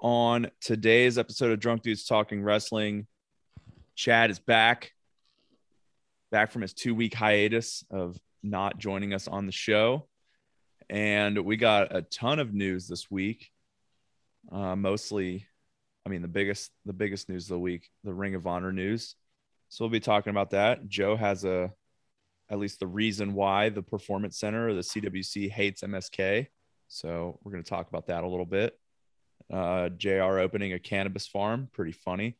on today's episode of Drunk Dudes Talking Wrestling. Chad is back, back from his two week hiatus of not joining us on the show. And we got a ton of news this week. Uh, mostly, I mean, the biggest the biggest news of the week, the Ring of Honor news. So we'll be talking about that. Joe has a at least the reason why the Performance Center or the CWC hates MSK. So we're going to talk about that a little bit. Uh, JR opening a cannabis farm, pretty funny.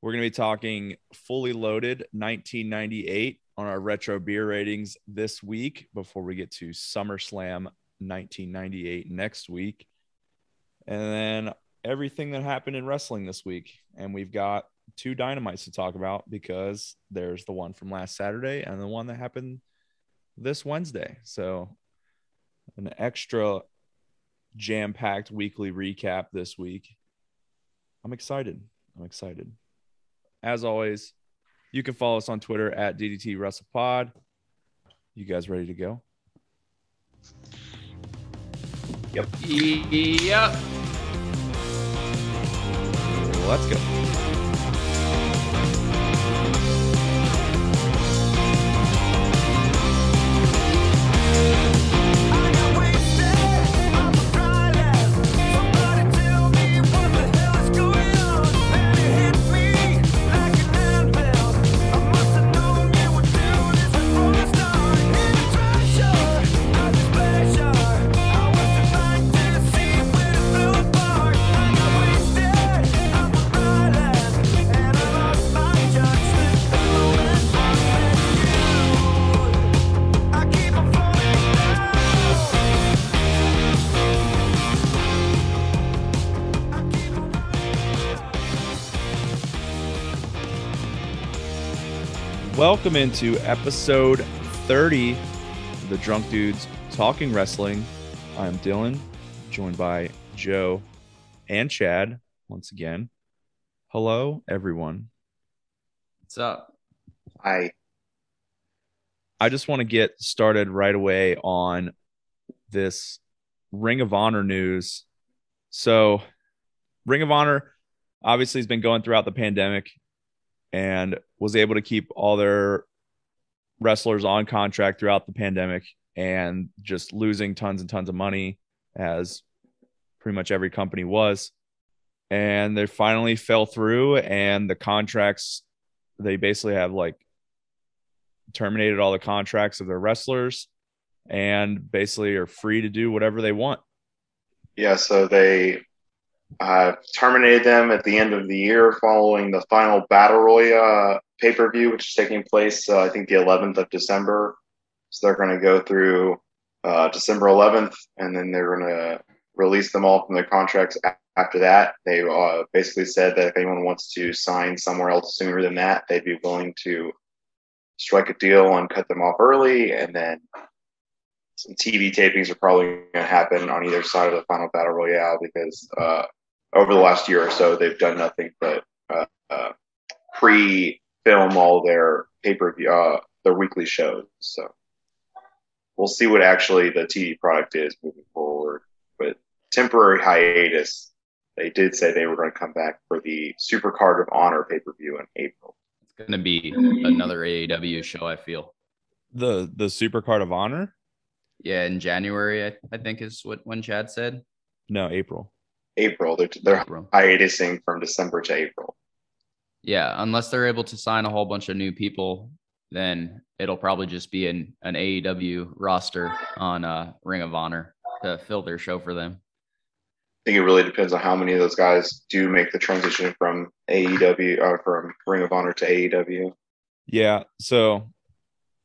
We're going to be talking fully loaded 1998 on our retro beer ratings this week before we get to SummerSlam 1998 next week. And then everything that happened in wrestling this week. And we've got two dynamites to talk about because there's the one from last Saturday and the one that happened this Wednesday. So, an extra jam packed weekly recap this week. I'm excited. I'm excited. As always, you can follow us on Twitter at DDT WrestlePod. You guys ready to go? Yep. Yep. Let's go. Welcome into episode 30 of the Drunk Dudes Talking Wrestling. I'm Dylan, joined by Joe and Chad once again. Hello, everyone. What's up? Hi. I just want to get started right away on this Ring of Honor news. So, Ring of Honor obviously has been going throughout the pandemic and was able to keep all their wrestlers on contract throughout the pandemic and just losing tons and tons of money as pretty much every company was. And they finally fell through and the contracts they basically have like terminated all the contracts of their wrestlers and basically are free to do whatever they want. Yeah so they uh, terminated them at the end of the year following the final Battle Royale pay per view, which is taking place, uh, I think, the 11th of December. So they're going to go through uh, December 11th, and then they're going to release them all from their contracts after that. They uh, basically said that if anyone wants to sign somewhere else sooner than that, they'd be willing to strike a deal and cut them off early, and then some TV tapings are probably going to happen on either side of the final battle royale because uh, over the last year or so, they've done nothing but uh, uh, pre-film all their pay-per-view, uh, their weekly shows. So we'll see what actually the TV product is moving forward. But temporary hiatus. They did say they were going to come back for the Super Card of Honor pay-per-view in April. It's going to be another AEW show. I feel the the Super Card of Honor. Yeah, in January, I, I think is what when Chad said. No, April. April. They're, they're April. hiatusing from December to April. Yeah, unless they're able to sign a whole bunch of new people, then it'll probably just be an, an AEW roster on uh, Ring of Honor to fill their show for them. I think it really depends on how many of those guys do make the transition from AEW or uh, from Ring of Honor to AEW. Yeah. So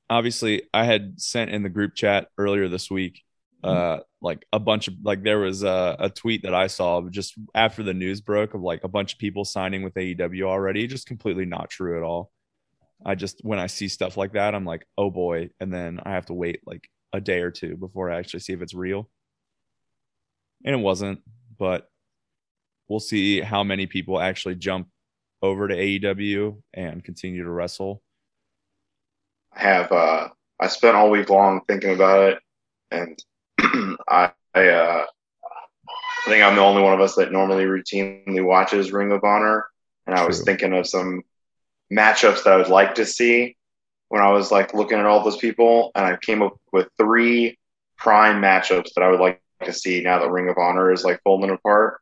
obviously, I had sent in the group chat earlier this week uh like a bunch of like there was a, a tweet that I saw just after the news broke of like a bunch of people signing with AEW already, just completely not true at all. I just when I see stuff like that, I'm like, oh boy, and then I have to wait like a day or two before I actually see if it's real. And it wasn't, but we'll see how many people actually jump over to AEW and continue to wrestle. I have uh I spent all week long thinking about it and I, I uh, I think I'm the only one of us that normally routinely watches Ring of Honor, and I was thinking of some matchups that I would like to see when I was like looking at all those people, and I came up with three prime matchups that I would like to see now that Ring of Honor is like folding apart.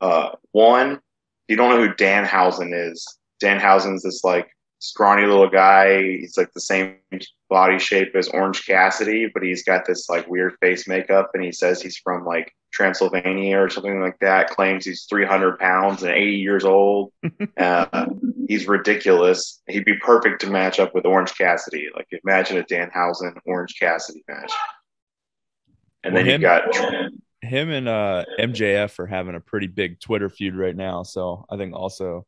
Uh, one, if you don't know who Dan Danhausen is, Danhausen's this like scrawny little guy. He's like the same body shape as Orange Cassidy, but he's got this like weird face makeup, and he says he's from like Transylvania or something like that. Claims he's 300 pounds and 80 years old. Uh, he's ridiculous. He'd be perfect to match up with Orange Cassidy. Like imagine a Danhausen Orange Cassidy match. And Well, then you him- got Him and uh, MJF are having a pretty big Twitter feud right now. So I think also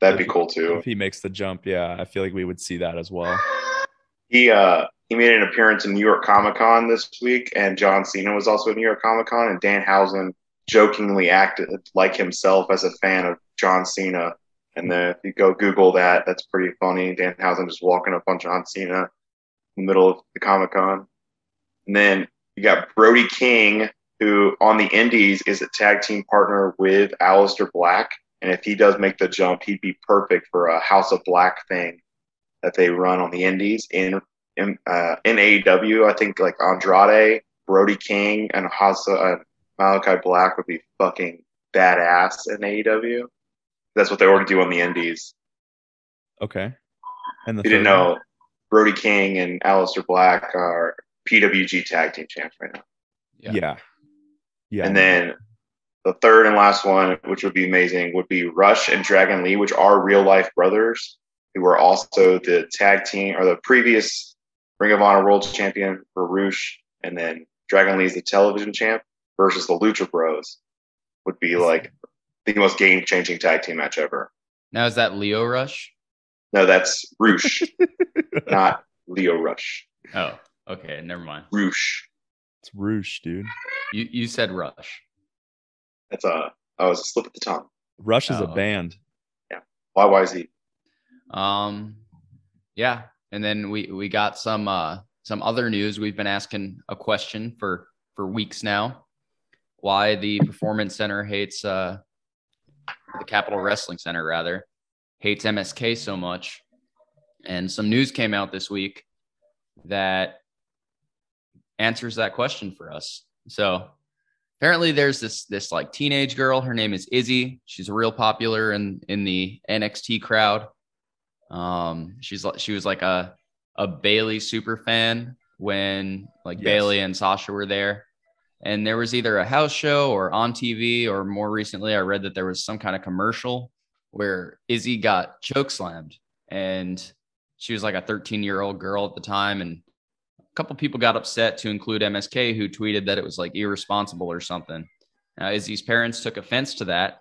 that'd be cool too. if he makes the jump, yeah, I feel like we would see that as well. He uh he made an appearance in New York Comic Con this week, and John Cena was also at New York Comic Con, and Dan Danhausen jokingly acted like himself as a fan of John Cena. And then if you go Google that, that's pretty funny. Dan Danhausen just walking up on John Cena in the middle of the Comic Con. And then you got Brody King, who on the Indies is a tag team partner with Aleister Black. And if he does make the jump, he'd be perfect for a House of Black thing that they run on the Indies in in uh, in AEW. I think like Andrade, Brody King, and Hasa uh, Malakai Black would be fucking badass in AEW. That's what they already do on the Indies. Okay. And the you didn't third one? know, Brody King and Aleister Black are PWG tag team champs right now. Yeah. Yeah. Yeah. And then the third and last one, which would be amazing, would be Rush and Dragon Lee, which are real life brothers who were also the tag team or the previous Ring of Honor World Champion for Rush, and then Dragon Lee is the television champ versus the Lucha Bros. Would be like the most game changing tag team match ever. Now is that Lio Rush? No, that's Rush, not Lio Rush. Oh, okay, never mind. Rush. it's Roosh, dude. You you said Rush. That's a that was a slip of the tongue. Rush is Oh, a okay. band. YYZ. Um, yeah, and then we we got some uh some other news. We've been asking a question for for weeks now. Why the Performance Center hates uh the Capitol Wrestling Center rather hates MSK so much, and some news came out this week that answers that question for us. So apparently there's this this like teenage girl. Her name is izzy. She's real popular in in the nxt crowd. Um she's like she was like a a bayley super fan when like Yes. bayley and sasha were there. And there was either a house show or on tv or more recently i read that there was some kind of commercial where izzy got choke slammed and she was like a 13 year old girl at the time and couple people got upset to include MSK, who tweeted that it was like irresponsible or something. Now, Izzy's parents took offense to that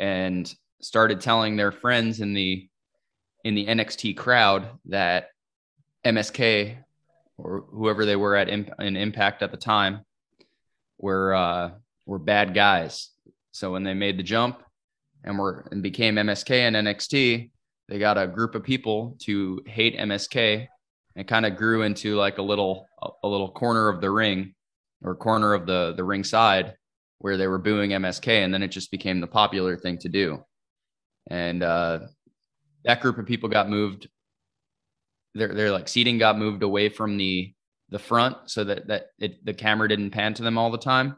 and started telling their friends in the in the NXT crowd that MSK or whoever they were at Imp- in Impact at the time were uh, were bad guys. So when they made the jump and were and became MSK and NXT, they got a group of people to hate MSK and kind of grew into like a little a little corner of the ring or corner of the the ring side where they were booing MSK and then it just became the popular thing to do. And uh that group of people got moved their their like seating got moved away from the the front so that that it, the camera didn't pan to them all the time.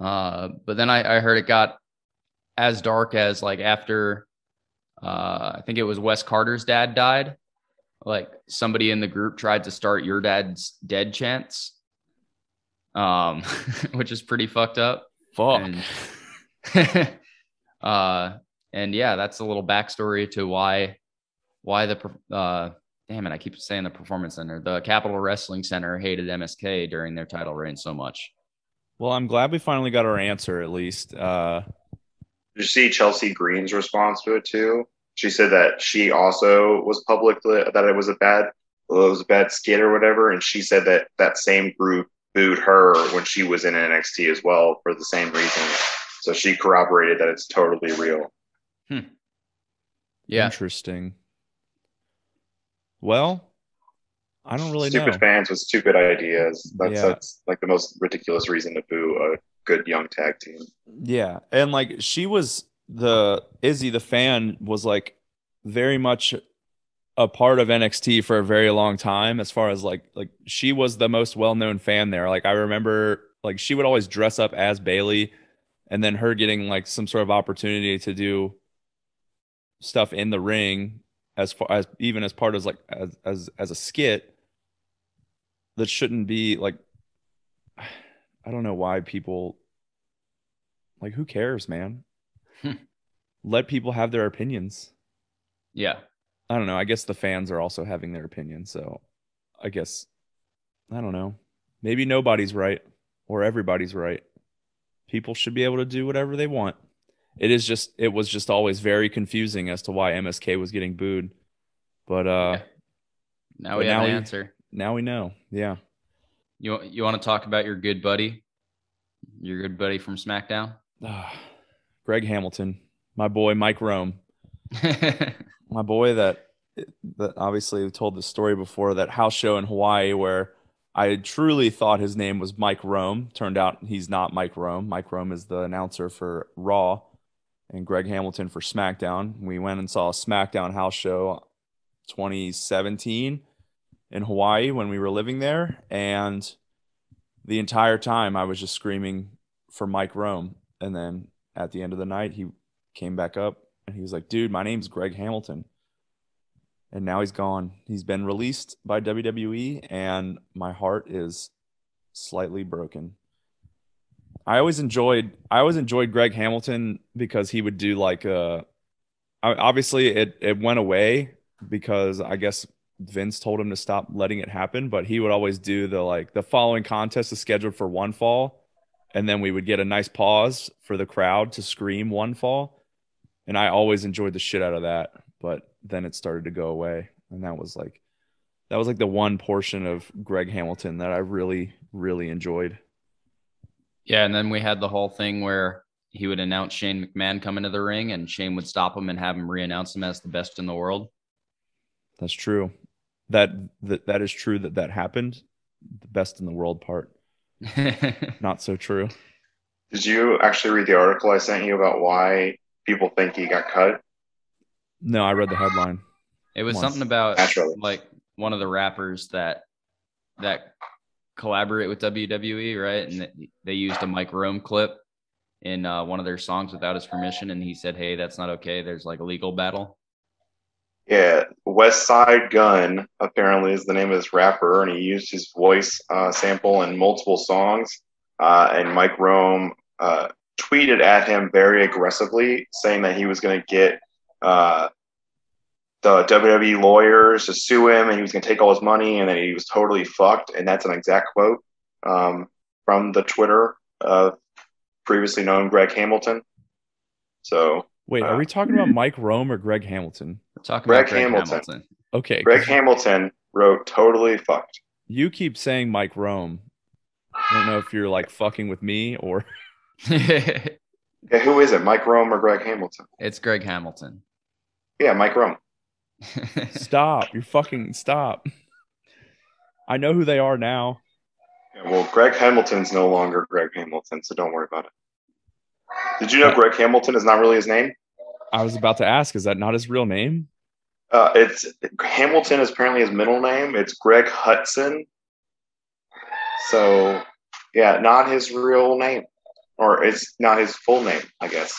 Uh but then I, I heard it got as dark as like after uh I think it was Wes Carter's dad died like somebody in the group tried to start your dad's dead chants um which is pretty fucked up Fuck. and, uh and yeah that's a little backstory to why why the uh damn it i keep saying the performance center the capitol wrestling center hated msk during their title reign so much Well, I'm glad we finally got our answer at least. Uh, Did you see Chelsea Green's response to it too? She said that she also was public that it was a bad it was a bad skit or whatever, and she said that that same group booed her when she was in NXT as well for the same reason. So she corroborated that it's totally real. Hmm. yeah Interesting. Well, I don't really know stupid know. fans with stupid ideas. That's Yeah. that's like the most ridiculous reason to boo a good young tag team. Yeah, and like she was the Izzy the fan was like very much a part of NXT for a very long time as far as like like she was the most well-known fan there. Like I remember like she would always dress up as Bayley and then her getting like some sort of opportunity to do stuff in the ring as far as even as part of like as as as a skit that shouldn't be like I don't know why people like who cares, man? Let people have their opinions. Yeah. I don't know. I guess the fans are also having their opinion, so I guess I don't know. Maybe nobody's right or everybody's right. People should be able to do whatever they want. It is just it was just always very confusing as to why MSK was getting booed. But uh Yeah. Now But we have now an we- answer. now we know. Yeah. You you want to talk about your good buddy, your good buddy from SmackDown? Greg Hamilton, my boy Mike Rome. my boy that that obviously told the story before that house show in Hawaii where I truly thought his name was Mike Rome. Turned out he's not Mike Rome. Mike Rome is the announcer for Raw and Greg Hamilton for SmackDown. We went and saw a SmackDown house show 2017 in Hawaii when we were living there and the entire time I was just screaming for Mike Rome and then at the end of the night he came back up and he was like, dude, my name's Greg Hamilton. And now he's gone. He's been released by WWE, and my heart is slightly broken. I always enjoyed I always enjoyed Greg Hamilton because he would do like uh obviously it it went away because I guess Vince told him to stop letting it happen, but he would always do the like the following contest is scheduled for one fall and then we would get a nice pause for the crowd to scream one fall and I always enjoyed the shit out of that. But then it started to go away, and that was like that was like the one portion of Greg Hamilton that I really really enjoyed. yeah, and then we had the whole thing where he would announce Shane McMahon coming to the ring, and Shane would stop him and have him re-announce him as the best in the world. That's true. That that that is true that that happened. The best in the world part, not so true. Did you actually read the article I sent you about why people think he got cut? No, I read the headline. It was Once. something about Naturally. like one of the rappers that that collaborate with WWE, right? And that they used a Mike Rome clip in uh, one of their songs without his permission, and he said, "Hey, that's not okay. There's like a legal battle." Yeah, Westside Gunn apparently is the name of this rapper, and he used his voice uh, sample in multiple songs. Uh, and Mike Rome uh, tweeted at him very aggressively, saying that he was going to get uh, the WWE lawyers to sue him, and he was going to take all his money, and that he was totally fucked. And that's an exact quote um, from the Twitter of previously known Greg Hamilton. So Wait, are we uh, talking about Mike Rome or Greg Hamilton? We're talking Greg about Greg Hamilton. Hamilton. Okay, Greg Hamilton wrote totally fucked. you keep saying Mike Rome. I don't know if you're like fucking with me or Yeah, who is it? Mike Rome or Greg Hamilton? it's Greg Hamilton. Yeah, Mike Rome. stop. You're fucking stop. I know who they are now. Yeah, well, Greg Hamilton's no longer Greg Hamilton, so don't worry about it. Did you know Greg Hamilton is not really his name? I was about to ask, is that not his real name? Uh, it's Hamilton is apparently his middle name. It's Greg Hudson. So, yeah, not his real name, or it's not his full name, I guess.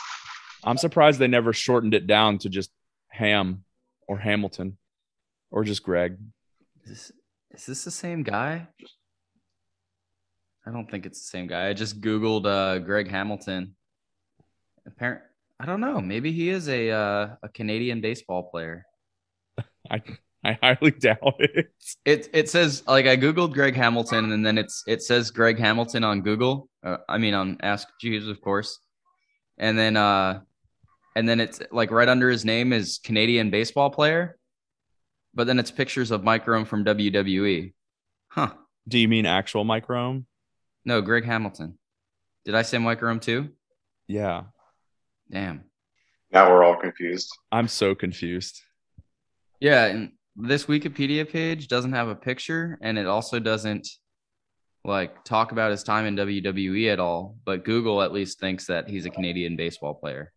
I'm surprised they never shortened it down to just Ham or Hamilton or just Greg. Is this, is this the same guy? I don't think it's the same guy. I just googled uh, Greg Hamilton. Apparent, I don't know. Maybe he is a uh, a Canadian baseball player. I I highly doubt it. It it says like I googled Greg Hamilton and then it's it says Greg Hamilton on Google. Uh, I mean on Ask Jeeves, of course. And then uh and then it's like right under his name is Canadian baseball player. But then it's pictures of Mike Rome from WWE. Huh. Do you mean actual Mike Rome? No, Greg Hamilton. Did I say Mike Rome too? Yeah. Damn. Now we're all confused. I'm so confused. Yeah, and this Wikipedia page doesn't have a picture and it also doesn't like talk about his time in WWE at all, but Google at least thinks that he's a Canadian baseball player.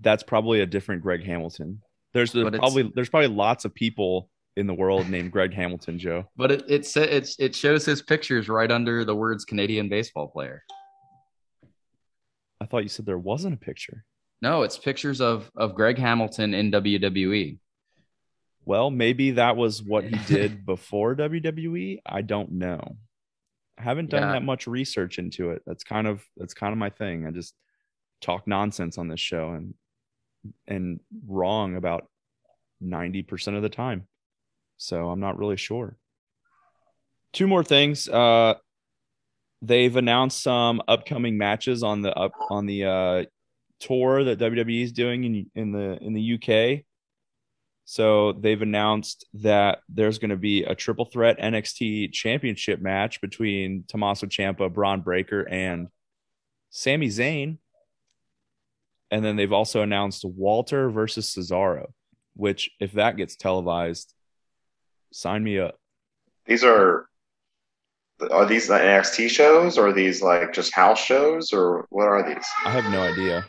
That's probably a different Greg Hamilton. There's But it's- probably there's probably lots of people in the world named Greg Hamilton, Joe. But it it sa- it's it shows his pictures right under the words Canadian baseball player. I thought you said there wasn't a picture. No, it's pictures of of Greg Hamilton in. WWE. Well, maybe that was what he did before WWE. I don't know. I haven't done Yeah. that much research into it. That's kind of that's kind of my thing. I just talk nonsense on this show and and wrong about 90% of the time. So I'm not really sure. Two more things. Uh they've announced some upcoming matches on the up on the uh tour that WWE is doing in in the in the UK. So they've announced that there's going to be a triple threat NXT championship match between Tommaso Ciampa, Bron Breakker, and Sami Zayn. And then they've also announced Walter versus Cesaro, which if that gets televised, sign me up. These are are these the NXT shows or are these like just house shows or what are these? I have no idea.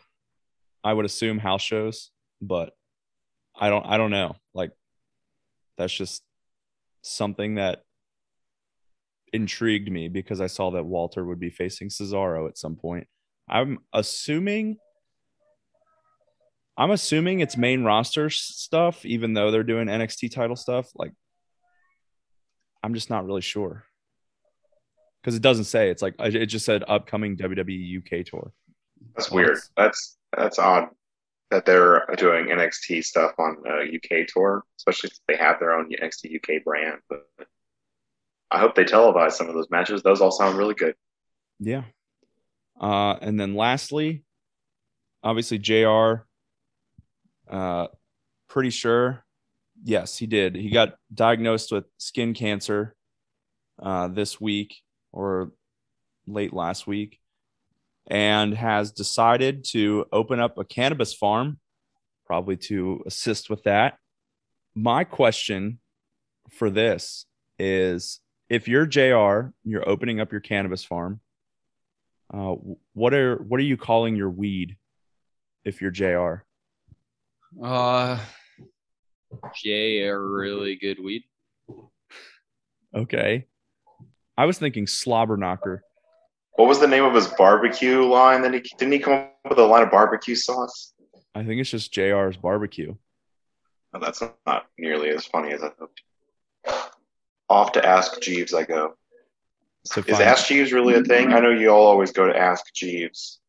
I would assume house shows, but I don't I don't know. Like that's just something that intrigued me because I saw that Walter would be facing Cesaro at some point. I'm assuming I'm assuming it's main roster stuff even though they're doing NXT title stuff like I'm just not really sure. Cuz it doesn't say it's like it just said upcoming WWE UK tour. That's weird. That's that's odd that they're doing NXT stuff on a UK tour, especially if they have their own NXT UK brand. But I hope they televise some of those matches. Those all sound really good. Yeah. Uh, and then lastly, obviously JR, uh, pretty sure. Yes, he did. He got diagnosed with skin cancer uh, this week or late last week and has decided to open up a cannabis farm, probably to assist with that. My question for this is if you're JR, you're opening up your cannabis farm. Uh, what are what are you calling your weed if you're JR? Uh, a really good weed. Okay. I was thinking slobber knocker. What was the name of his barbecue line? That he didn't he come up with a line of barbecue sauce? I think it's just JR's barbecue. Oh, that's not nearly as funny as I hoped. Off to Ask Jeeves I go. To Is Ask Jeeves really a thing? I know you all always go to Ask Jeeves.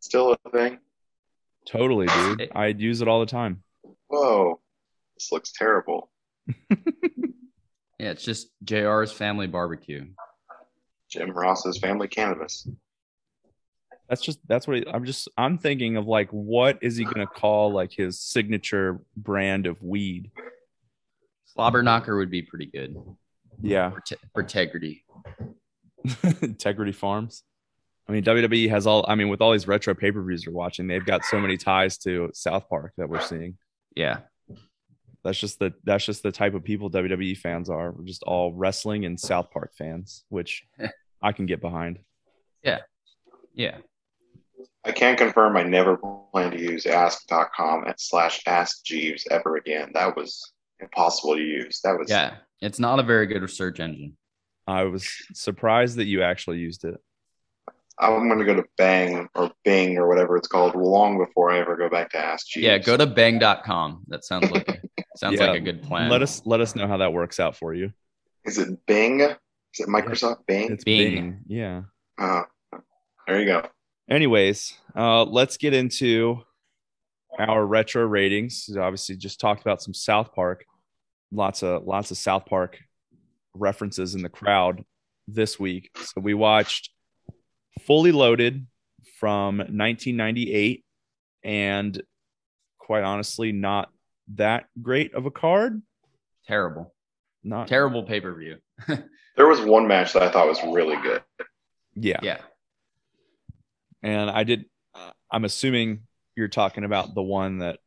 Still a thing? totally, dude. I use it all the time. Whoa, this looks terrible. Yeah, it's just JR's family barbecue. Jim Ross's family cannabis. That's just that's what he, I'm just I'm thinking of like what is he gonna call like his signature brand of weed? Slobber knocker would be pretty good Yeah, for, integrity. Integrity Farms. I mean, WWE has all. I mean, with all these retro pay per views you're watching, they've got so many ties to South Park that we're seeing. Yeah, That's just the that's just the type of people WWE fans are. We're just all wrestling and South Park fans, which I can get behind. yeah. Yeah. I can confirm I never plan to use ask.com slash ask Jeeves ever again. That was impossible to use. That was Yeah, it's not a very good search engine. I was surprised that you actually used it. I'm gonna go to Bang or Bing or whatever it's called long before I ever go back to Ask Jeeves. Yeah, go to bang.com. That sounds like a, sounds Yeah, like a good plan. Let us let us know how that works out for you. Is it Bing? Is it Microsoft Bing? It's Bing. Bing. Yeah. Uh, there you go. Anyways, uh, let's get into our retro ratings. We Obviously, just talked about some South Park. Lots of lots of South Park references in the crowd this week. So we watched Fully Loaded from 1998, and quite honestly, not that great of a card. terrible, Not terrible pay per view. There was one match that I thought was really good. Yeah, Yeah, and I did. Uh, I'm assuming you're talking about the one that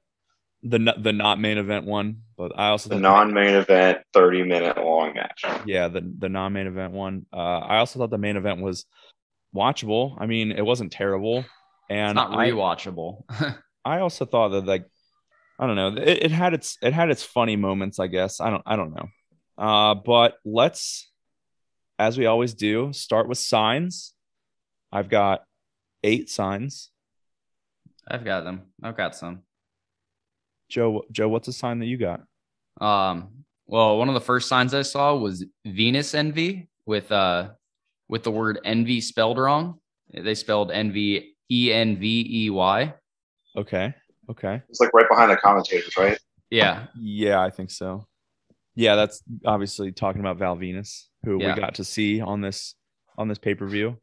the the not main event one, but I also The non-main event, thirty-minute long match. yeah the the non main event one. Uh, I also thought the main event was watchable. I mean, it wasn't terrible, It's and not I, rewatchable. I also thought that like I don't know it, it had its it had its funny moments. I guess I don't I don't know. Uh, but let's as we always do start with signs. I've got eight signs. I've got them. I've got some. Joe Joe, what's a sign that you got? Um, well, one of the first signs I saw was Venus envy with uh with the word envy spelled wrong. They spelled envy E N V E Y. Okay. Okay. It's like right behind the commentators, right? Yeah. Yeah, I think so. Yeah, that's obviously talking about Val Venis, who Yeah. we got to see on this on this pay per view.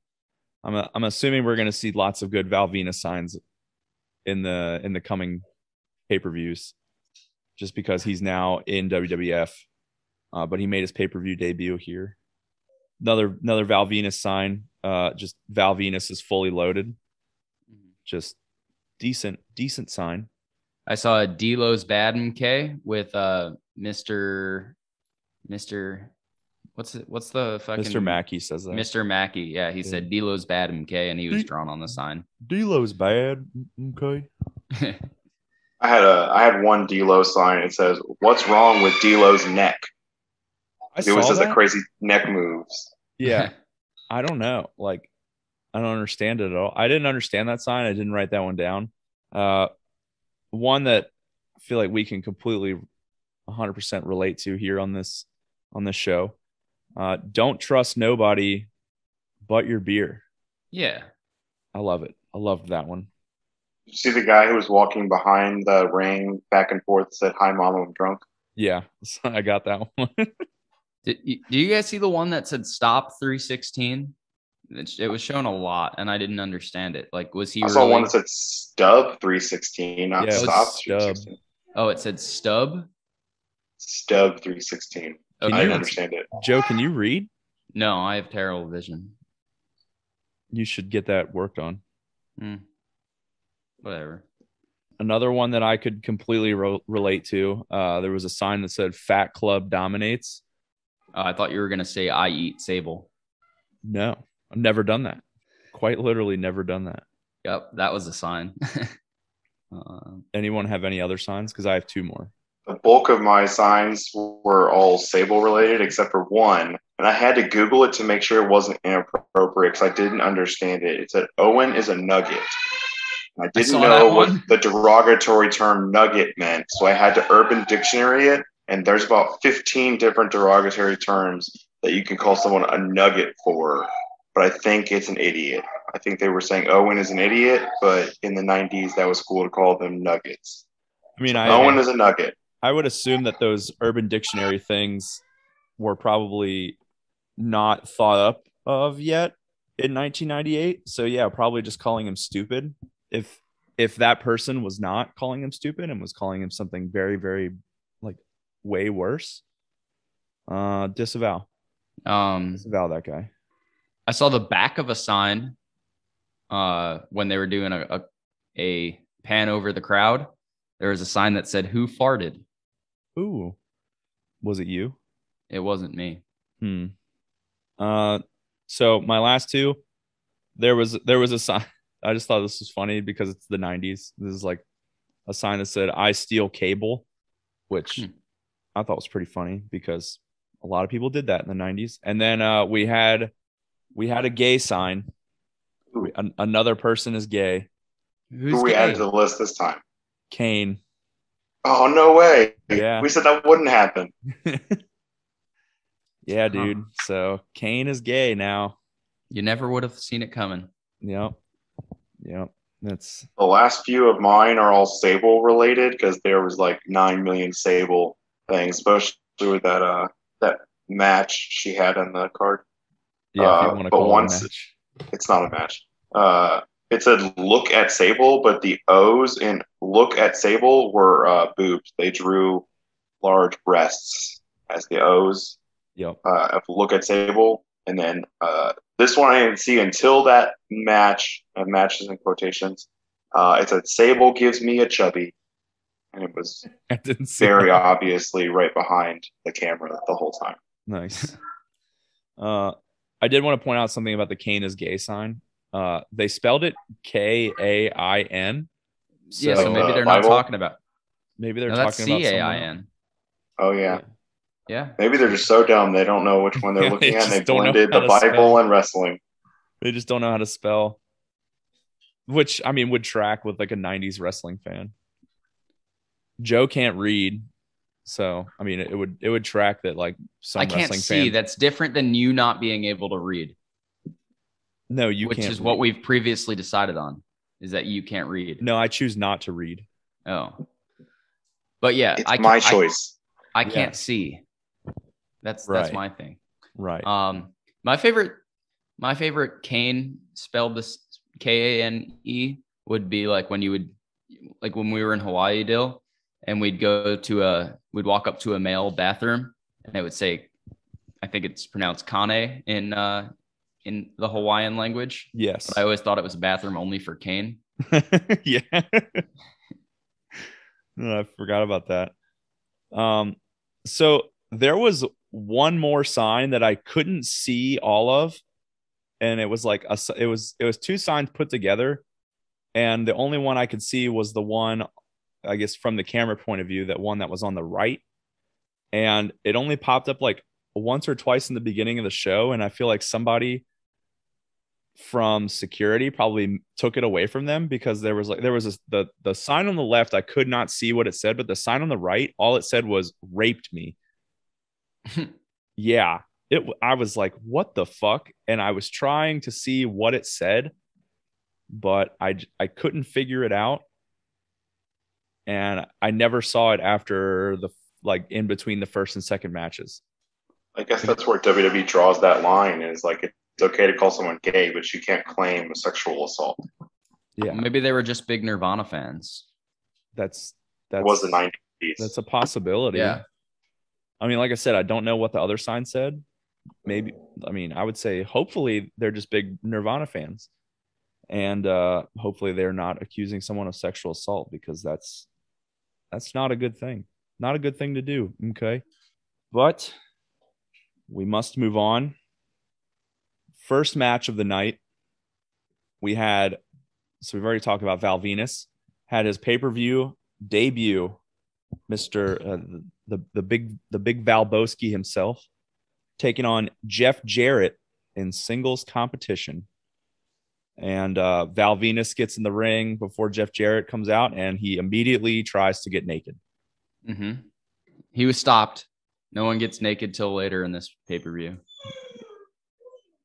I'm i I'm assuming we're going to see lots of good Val Venis signs in the in the coming pay per views, just because he's now in WWF, uh, but he made his pay per view debut here. Another another Val Venis sign. Uh, just Val Venis is fully loaded. Just decent decent sign. I saw a Delos Bad K with uh Mr. Mr. What's it? What's the fucking Mr. Mackey says that. Mr. Mackey. Yeah, he said Delos Bad MK, and he was D- drawn on the sign. Delo's bad. Okay. I had a I had one D'Lo sign. It says, "What's wrong with D'Lo's neck?" I He always saw does the crazy neck moves. Yeah. I don't know. Like, I don't understand it at all. I didn't understand that sign. I didn't write that one down. Uh, one that I feel like we can completely 100% relate to here on this on this show. Uh, don't trust nobody but your beer. yeah. I love it. I loved that one. You see the guy who was walking behind the ring back and forth said, "Hi, mom, I'm drunk." Yeah, I got that one. Did you, do you guys see the one that said stop 316? It, it was shown a lot, and I didn't understand it. Like, was he I saw really? one that said "Stub 316," not Yeah, "Stop Stub. 316." oh, it said stub. Stub 316. I Okay. didn't you- understand it. Joe, can you read? No, I have terrible vision. You should get that worked on. Hmm. Whatever. another one that I could completely ro- relate to. Uh, there was a sign that said "Fat Club dominates." Uh, I thought you were gonna say I eat Sable. No, I've never done that. Quite literally, never done that. Yep, that was a sign. uh, Anyone have any other signs? Because I have two more. The bulk of my signs were all Sable related, except for one, and I had to Google it to make sure it wasn't inappropriate because I didn't understand it. It said Owen is a nugget. I didn't saw know what the derogatory term nugget meant, so I had to Urban Dictionary it. And there's about 15 different derogatory terms that you can call someone a nugget for. But I think it's an idiot. I think they were saying Owen is an idiot, but in the 90s, that was cool to call them nuggets. I mean, I Owen is a nugget. I would assume that those Urban Dictionary things were probably not thought up of yet in 1998. So yeah, probably just calling him stupid. If if that person was not calling him stupid and was calling him something very very like way worse, uh, disavow um, disavow that guy. I saw the back of a sign uh, when they were doing a, a a pan over the crowd. There was a sign that said "Who farted." Ooh, was it you? It wasn't me. Hmm. Uh, so my last two, there was there was a sign. I just thought this was funny because it's the '90s. This is like a sign that said "I steal cable," which Hmm. I thought was pretty funny because a lot of people did that in the '90s. And then uh, we had we had a gay sign. An, another person is gay. Who's Who we gay? added to the list this time? Kane. Oh no way! Yeah. We said that wouldn't happen. yeah, Huh. dude. So Kane is gay now. You never would have seen it coming. Yep. Yep. That's The last few of mine are all Sable related because there was like nine million Sable things, especially with that uh that match she had on the card. yeah. if Uh, you but call once- it a match. It's not a match. Uh, it said look at Sable, but the O's in look at Sable were uh, boobs. They drew large breasts as the O's. Yep. uh, look at Sable, and then uh, this one I didn't see until that match. Uh, matches in quotations. Uh, it said Sable gives me a chubby, and it was I didn't see. very that. obviously right behind the camera the whole time. Nice. Uh, I did want to point out something about the Kane is gay sign. Uh, they spelled it K A I N. yeah, so So, maybe uh, they're not Bible? talking about. maybe they're No, that's talking about C A someone I else. N. Oh yeah. Yeah. Maybe they're just so dumb they don't know which one they're looking they at. They don't know blended the to spell. Bible and wrestling. They just don't know how to spell. Which I mean would track with like a '90s wrestling fan. Joe can't read, so I mean it would it would track that like some I can't wrestling see. fan. That's different than you not being able to read, no, you which can't. is what we've previously decided on. Is that you can't read? No, I choose not to read. Oh. But yeah, It's I my I- choice. I, Yeah. can't see. That's Right. that's my thing. Right. Um, my favorite, my favorite Kane spelled this K A N E would be like when you would, like when we were in Hawaii, Dill, and we'd go to a, we'd walk up to a male bathroom, and it would say, I think it's pronounced Kane in uh in the Hawaiian language. yes. But I always thought it was a bathroom only for Kane. yeah. I forgot about that. Um, so there was one more sign that I couldn't see all of, and it was like a it was it was two signs put together, and the only one I could see was the one, I guess from the camera point of view, that one that was on the right, and it only popped up like once or twice in the beginning of the show, and I feel like somebody from security probably took it away from them because there was like there was this, the the sign on the left I could not see what it said but the sign on the right all it said was raped me. yeah, it w- I was like what the fuck and I was trying to see what it said but I I couldn't figure it out and I never saw it after the like in between the first and second matches. I guess that's where WWE draws that line is like it's okay to call someone gay, but you can't claim a sexual assault. Yeah, Maybe they were just big Nirvana fans. that's that was the 90s. that's a possibility. Yeah. I mean, like I said, I don't know what the other sign said. Maybe, I mean, I would say hopefully they're just big Nirvana fans. And uh, hopefully they're not accusing someone of sexual assault because that's that's not a good thing. Not a good thing to do. Okay. But we must move on. First match of the night. We had so we've already talked about Val Venis, had his pay-per-view debut Mr. Uh, the the big the big Valbowski himself, taking on Jeff Jarrett in singles competition. And uh, Val Venis gets in the ring before Jeff Jarrett comes out, and he immediately tries to get naked. Mm-hmm. He was stopped. No one gets naked till later in this pay per view.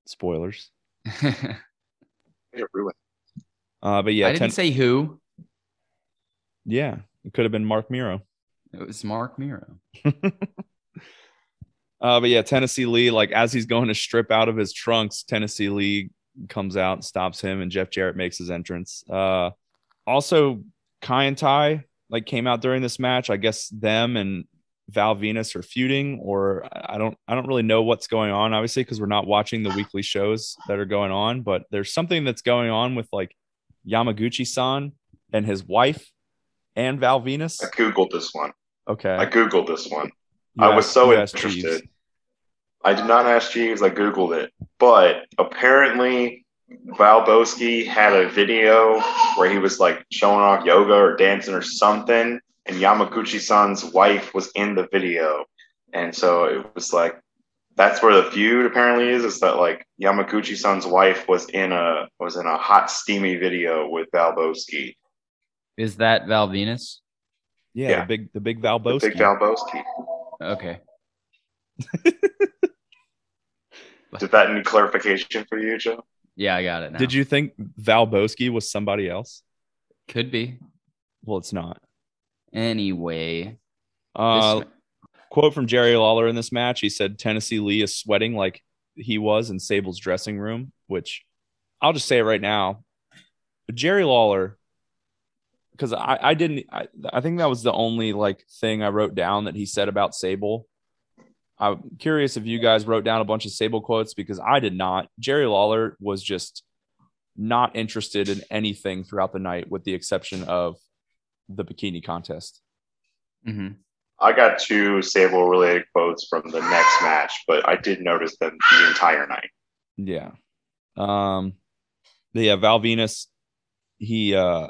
Spoilers. I It ruined. Uh, but yeah, I didn't ten- say who. yeah, it could have been Marc Mero. It was Marc Mero. Uh, but yeah, Tennessee Lee, like as he's going to strip out of his trunks, Tennessee Lee comes out and stops him, and Jeff Jarrett makes his entrance. Uh, also, Kai En Tai like came out during this match. I guess them and Val Venis are feuding, or I don't, I don't really know what's going on. Obviously, because we're not watching the weekly shows that are going on. But there's something that's going on with like Yamaguchi-san and his wife and Val Venis. I googled this one. Okay, I googled this one. You I was so interested. Jeeves. I did not ask Jeeves. I googled it, but apparently Val Valbowski had a video where he was like showing off yoga or dancing or something, and Yamaguchi-san's wife was in the video, and so it was like that's where the feud apparently is. Is that like Yamaguchi-san's wife was in a was in a hot steamy video with Valbowski, Is that Val Venis? Yeah, Yeah. the big the big the Valbowski. big Valbowski. Okay. Did that need clarification for you, Joe? Yeah, I got it now. Did you think Valbowski was somebody else? Could be. Well, it's not. Anyway. Uh, this- quote from Jerry Lawler in this match. He said Tennessee Lee is sweating like he was in Sable's dressing room, which I'll just say it right now. Jerry Lawler, because I, I didn't, I, I think that was the only like thing I wrote down that he said about Sable. I'm curious if you guys wrote down a bunch of Sable quotes because I did not. Jerry Lawler was just not interested in anything throughout the night, with the exception of the bikini contest. hmm I got two Sable related quotes from the next match, but I did notice them the entire night. Yeah. Um yeah, Val Venis, he uh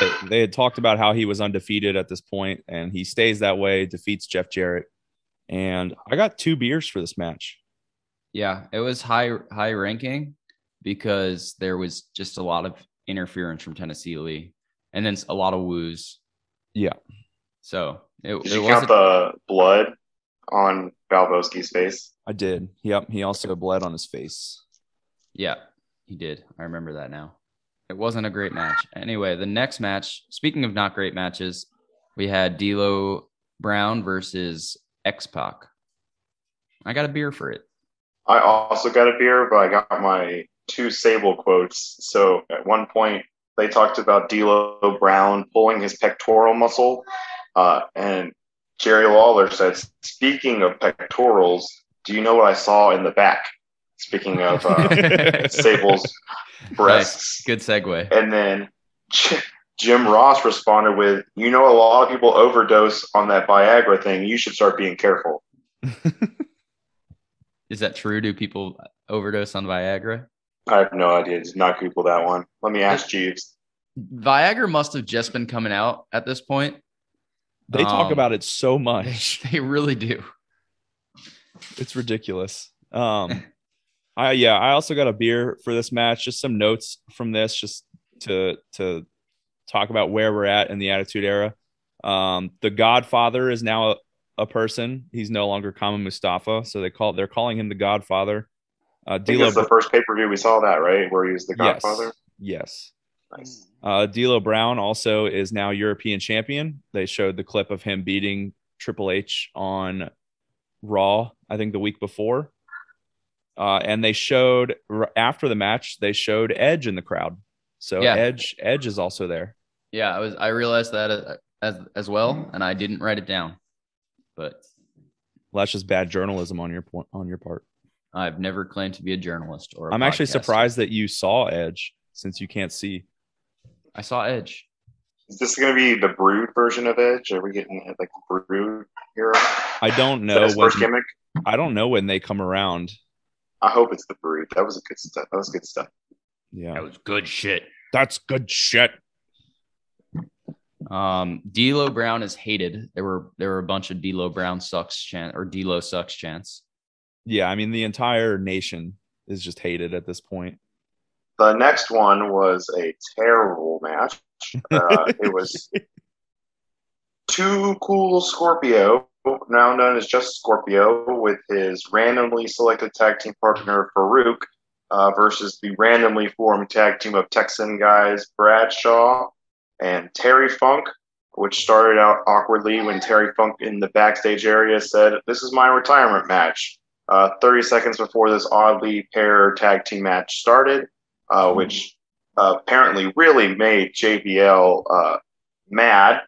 they, they had talked about how he was undefeated at this point, and he stays that way, defeats Jeff Jarrett. And I got two beers for this match. Yeah, it was high high ranking because there was just a lot of interference from Tennessee Lee, and then a lot of woos. Yeah. So it, Did it you count wasn't. the blood on Valbowski's face? I did. Yep. He also bled on his face. Yeah, he did. I remember that now. It wasn't a great match. Anyway, the next match. Speaking of not great matches, we had D'Lo Brown versus X Pac. I got a beer for it. I also got a beer, but I got my two Sable quotes. So at one point, they talked about D'Lo Brown pulling his pectoral muscle, uh, and Jerry Lawler said, "Speaking of pectorals, do you know what I saw in the back?" Speaking of uh, Sable's breasts, Good segue. and then J- Jim Ross responded with, "You know, a lot of people overdose on that Viagra thing. You should start being careful." Is that true? Do people overdose on Viagra? I have no idea. Did not Google that one. Let me ask Jeeves. Viagra must have just been coming out at this point. They talk Um, about it so They, much. they really do. It's ridiculous. Um I yeah, I also got a beer for this match. Just some notes from this, just to to talk about where we're at in the Attitude Era. Um, the Godfather is now a, a person. He's no longer Kama Mustafa, so they call they're calling him the Godfather. Uh, I think D'Lo it's the first pay per view we saw that right, where he was the Godfather. yes. Nice. Uh, D'Lo Brown also is now European champion. They showed the clip of him beating Triple H on Raw, I think the week before. Uh, and they showed after the match, they showed Edge in the crowd. So Yeah. Edge, Edge is also there. Yeah, I was. I realized that uh, as as well, and I didn't write it down. But Well, that's just bad journalism on your point on your part. I've never claimed to be a journalist or. i I'm actually surprised that you saw Edge since you can't see. I saw Edge. Is this going to be the Brood version of Edge? Are we getting like the Brood hero? I don't know when first gimmick? I don't know when they come around. I hope it's the Brood. That was a good stuff. That was good stuff. Yeah, that was good shit. that's good shit. Um, D'Lo Brown is hated. There were there were a bunch of D'Lo Brown sucks chant or D'Lo sucks chants. Yeah, I mean the entire nation is just hated at this point. The next one was a terrible match. Uh, it was Too Cool Scorpio, now known as just Scorpio, with his randomly selected tag team partner Farouk uh, versus the randomly formed tag team of Texan guys Bradshaw and Terry Funk, which started out awkwardly when Terry Funk in the backstage area said, This is my retirement match. Uh, 30 seconds before this oddly pair tag team match started, uh, which uh, apparently really made JBL uh, mad.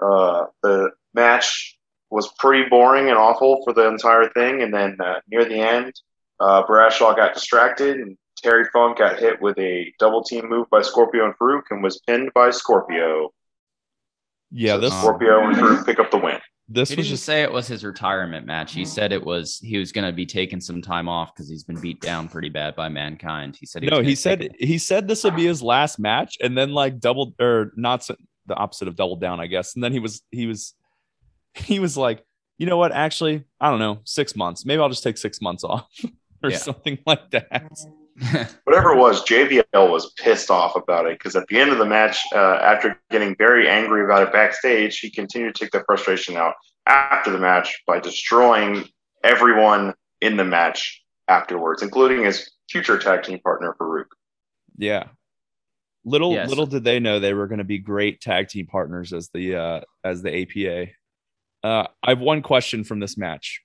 Uh, the match was pretty boring and awful for the entire thing, and then uh, near the end, uh, Bradshaw got distracted, and Terry Funk got hit with a double team move by Scorpio and Farouk, and was pinned by Scorpio. Yeah, So this Scorpio and Farouk pick up the win. This He was didn't just say it was his retirement match. He mm. said it was he was going to be taking some time off because he's been beat down pretty bad by mankind. He said he no. gonna He said it- he said this would be his last match, and then like doubled or not s- the opposite of double down, I guess. And then he was he was he was like, you know what? Actually, I don't know, six months. Maybe I'll just take six months off or Yeah. something like that. Whatever it was, JBL was pissed off about it because at the end of the match, uh, after getting very angry about it backstage, he continued to take the frustration out after the match by destroying everyone in the match afterwards, including his future tag team partner Farouk. Yeah. Little Yes. little did they know they were going to be great tag team partners as the uh as the APA. Uh I have one question from this match.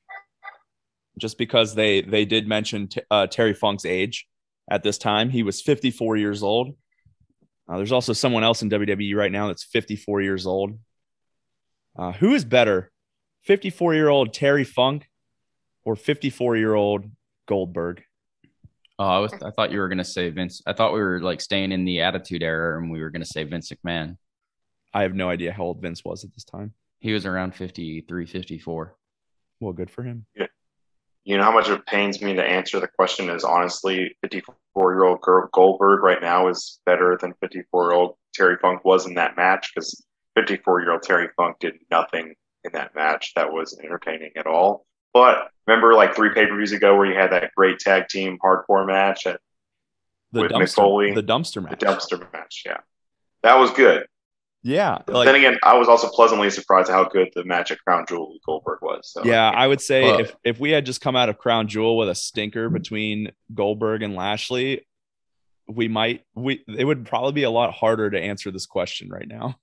Just because they they did mention t- uh, Terry Funk's age at this time, he was 54 years old. Uh, there's also someone else in WWE right now that's 54 years old. Uh, who is better, 54 year old Terry Funk or 54 year old Goldberg? Oh, I was. I thought you were gonna say Vince. I thought we were like staying in the Attitude Era, and we were gonna say Vince McMahon. I have no idea how old Vince was at this time. He was around 53, 54. Well, good for him. You know how much it pains me to answer the question is honestly, 54 year old Goldberg right now is better than 54 year old Terry Funk was in that match because 54 year old Terry Funk did nothing in that match that was entertaining at all. But remember, like three pay per views ago, where you had that great tag team hardcore match at The With dumpster, Mick Foley, the dumpster match. the dumpster match. Yeah, that was good. Yeah, But like then again, I was also pleasantly surprised how good the match at Crown Jewel with Goldberg was. So yeah, I would say Well- if if we had just come out of Crown Jewel with a stinker between Goldberg and Lashley, we might we it would probably be a lot harder to answer this question right now.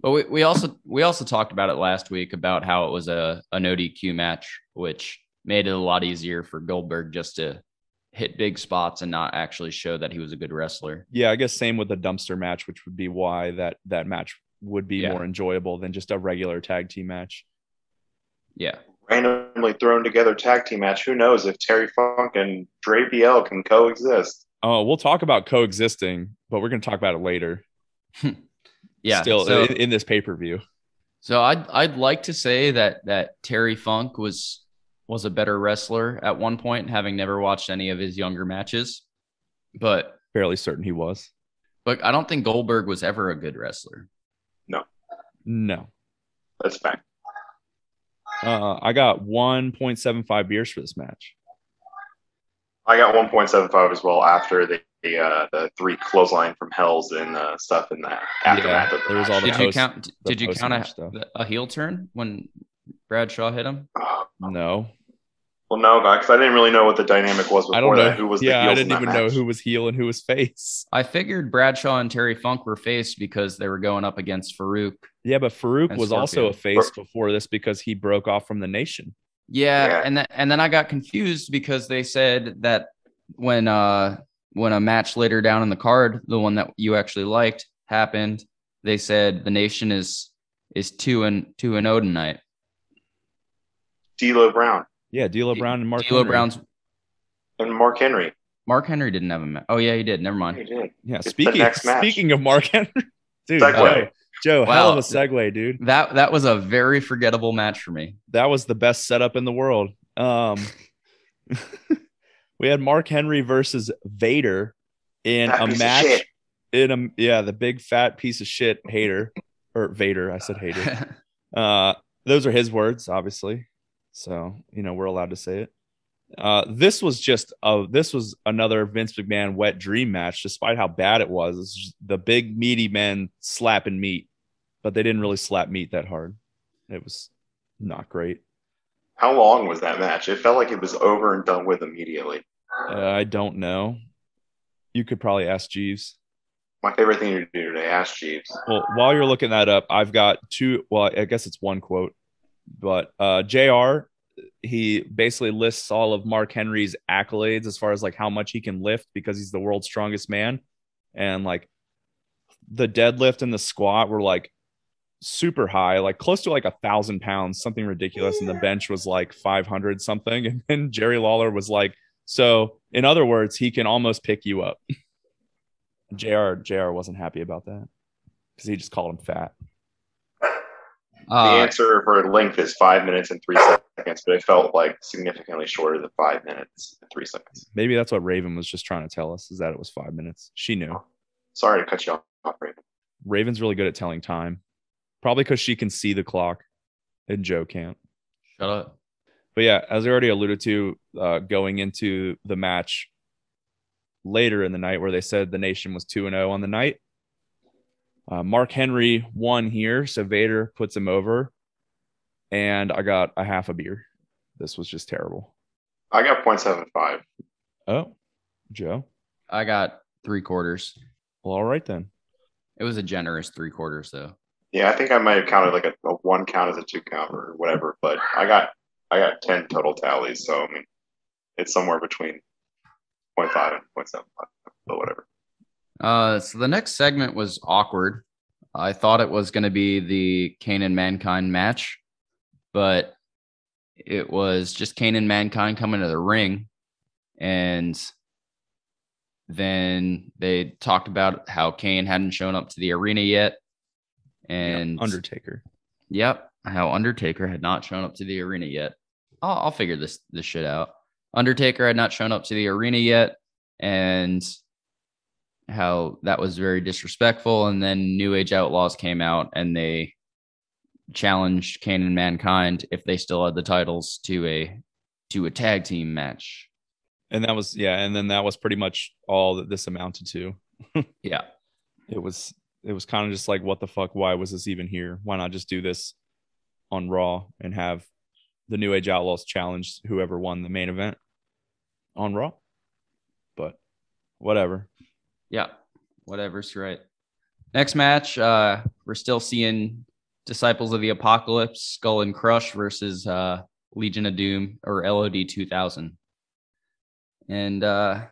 But we, we also we also talked about it last week about how it was a an ODQ match, which made it a lot easier for Goldberg just to hit big spots and not actually show that he was a good wrestler. Yeah, I guess same with the dumpster match, which would be why that that match would be Yeah. more enjoyable than just a regular tag team match. Yeah. randomly thrown together tag team match. Who knows if Terry Funk and JBL can coexist? Oh, we'll talk about coexisting, but we're going to talk about it later. Hmm. Yeah. still so, in, in this pay per view. so I'd I'd like to say that that Terry Funk was was a better wrestler at one point, having never watched any of his younger matches. But Fairly certain he was. but I don't think Goldberg was ever a good wrestler. No, That's fine. uh, I got 1.75 beers for this match. I got 1.75 as well after the the, uh, the three clothesline from Hell's and uh, stuff in the aftermath of the there was all the Did you count? Did you count a, a heel turn when Bradshaw hit him? No, well, no, because I didn't really know what the dynamic was before I don't know. that. Who was the yeah, I didn't that even know who was heel and who was face. I figured Bradshaw and Terry Funk were face because they were going up against Farouk. Yeah, but Farouk And was also a Scorpio. face before this because he broke off from the nation. Yeah, Yeah. and then and then I got confused because they said that when uh when a match later down in the card, the one that you actually liked happened, they said the nation is is two and two and oh tonight. D'Lo Brown Yeah, D'Lo Brown and Mark. D'Lo Henry. Brown's and Mark Henry. Mark Henry didn't have a match. Oh yeah, he did. Never mind. He did. Yeah, the speaking speaking of Mark Henry, dude, Segue. Joe, Joe hell of a segue, dude. That that was a very forgettable match for me. That was the best setup in the world. Um, we had Mark Henry versus Vader in That a piece of match. shit. In a yeah, the big fat piece of shit hater or Vader. I said hater. Uh, those are his words, obviously. So you know we're allowed to say it. Uh, this was just a this was another Vince McMahon wet dream match, despite how bad it was. It's the big meaty men slapping meat, but they didn't really slap meat that hard. It was not great. How long was that match? It felt like it was over and done with immediately. Uh, I don't know. You could probably ask Jeeves. My favorite thing to do today, ask Jeeves. Well, while you're looking that up, I've got two. Well, I guess it's one quote, but uh, Jr. He basically lists all of Mark Henry's accolades as far as like how much he can lift because he's the world's strongest man, and like the deadlift and the squat were like super high, like close to like a thousand pounds, something ridiculous, and the bench was like five hundred something, and then Jerry Lawler was like, so in other words, he can almost pick you up. Jr. Jr. wasn't happy about that because he just called him fat. The Uh, answer for length is five minutes and three seconds, but it felt like significantly shorter than five minutes and three seconds. Maybe that's what Raven was just trying to tell us is that it was five minutes. She knew. Sorry to cut you off, Raven. Raven's really good at telling time, probably because she can see the clock, and Joe can't. shut up. But yeah, as I already alluded to, uh, going into the match later in the night, where they said the nation was two and zero on the night. Uh, Mark Henry won here, so Vader puts him over, and I got a half a beer. This was just terrible. I got 0.75. Oh, Joe. I got three quarters. Well, all right then. It was a generous three quarters though. Yeah, I think I might have counted like a, a one count as a two count or whatever, but I got I got 10 total tallies. So, I mean, it's somewhere between 0.5 and 0.75, but whatever. Uh, so the next segment was awkward. I thought it was going to be the Kane and Mankind match, but it was just Kane and Mankind coming to the ring, and then they talked about how Kane hadn't shown up to the arena yet, and Undertaker. Yep. how Undertaker had not shown up to the arena yet. I'll, I'll figure this this shit out. Undertaker had not shown up to the arena yet, and how that was very disrespectful. And then New Age Outlaws came out and they challenged Kane and Mankind if they still had the titles to a to a tag team match. And that was yeah, and then that was pretty much all that this amounted to. Yeah. It was it was kind of just like what the fuck why was this even here? Why not just do this on Raw and have the New Age Outlaws challenge whoever won the main event on Raw? But whatever. Yeah. Whatever's right. Next match, uh, we're still seeing Disciples of the Apocalypse, Skull and Crush versus uh, Legion of Doom or LOD 2000. And uh,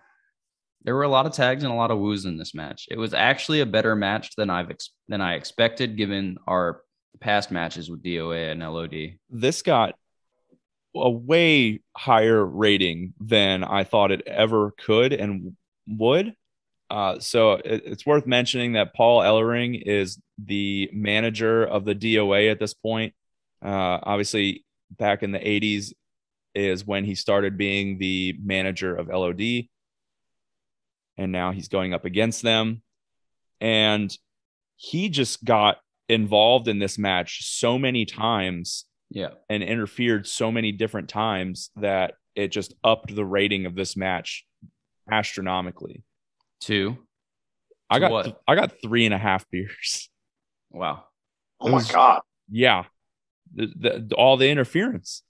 there were a lot of tags and a lot of woos in this match. It was actually a better match than I've ex- than I expected, given our past matches with DOA and LOD. This got a way higher rating than I thought it ever could and would. Uh, so it, it's worth mentioning that Paul Ellering is the manager of the DOA at this point. Uh, obviously, back in the 80s is when he started being the manager of LOD. And now he's going up against them. And he just got involved in this match so many times Yeah. and interfered so many different times that it just upped the rating of this match astronomically. Two. I got what? I got three and a half beers. Wow. Oh It my god! Yeah, the, the, all the interference.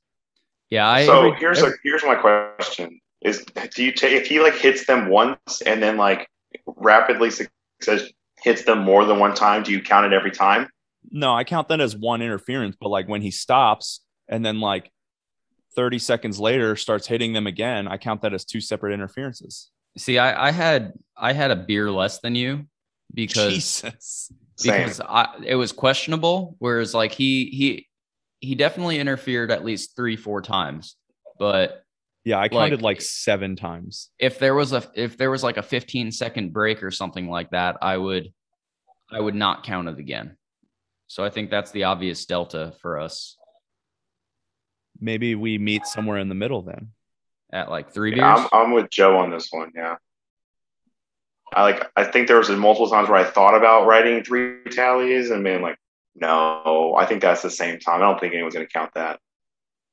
Yeah. I, so every- here's a here's my question: Is do you take if he like hits them once and then like rapidly success hits them more than one time? Do you count it every time? No, I count that as one interference. But like when he stops and then like thirty seconds later starts hitting them again, I count that as two separate interferences. See, I, I had I had a beer less than you because Jesus. Because I, it was questionable. Whereas like he he he definitely interfered at least three four times. But Yeah, I Like- counted like seven times. if there was a if there was like a 15 second break or something like that, I would I would not count it again. So I think that's the obvious delta for us Maybe we meet somewhere in the middle then. At like three beers. Yeah, I'm, I'm with Joe on this one. Yeah. I like. I think there was multiple times where I thought about writing three tallies and being like, "No, I think that's the same time. I don't think anyone's going to count that."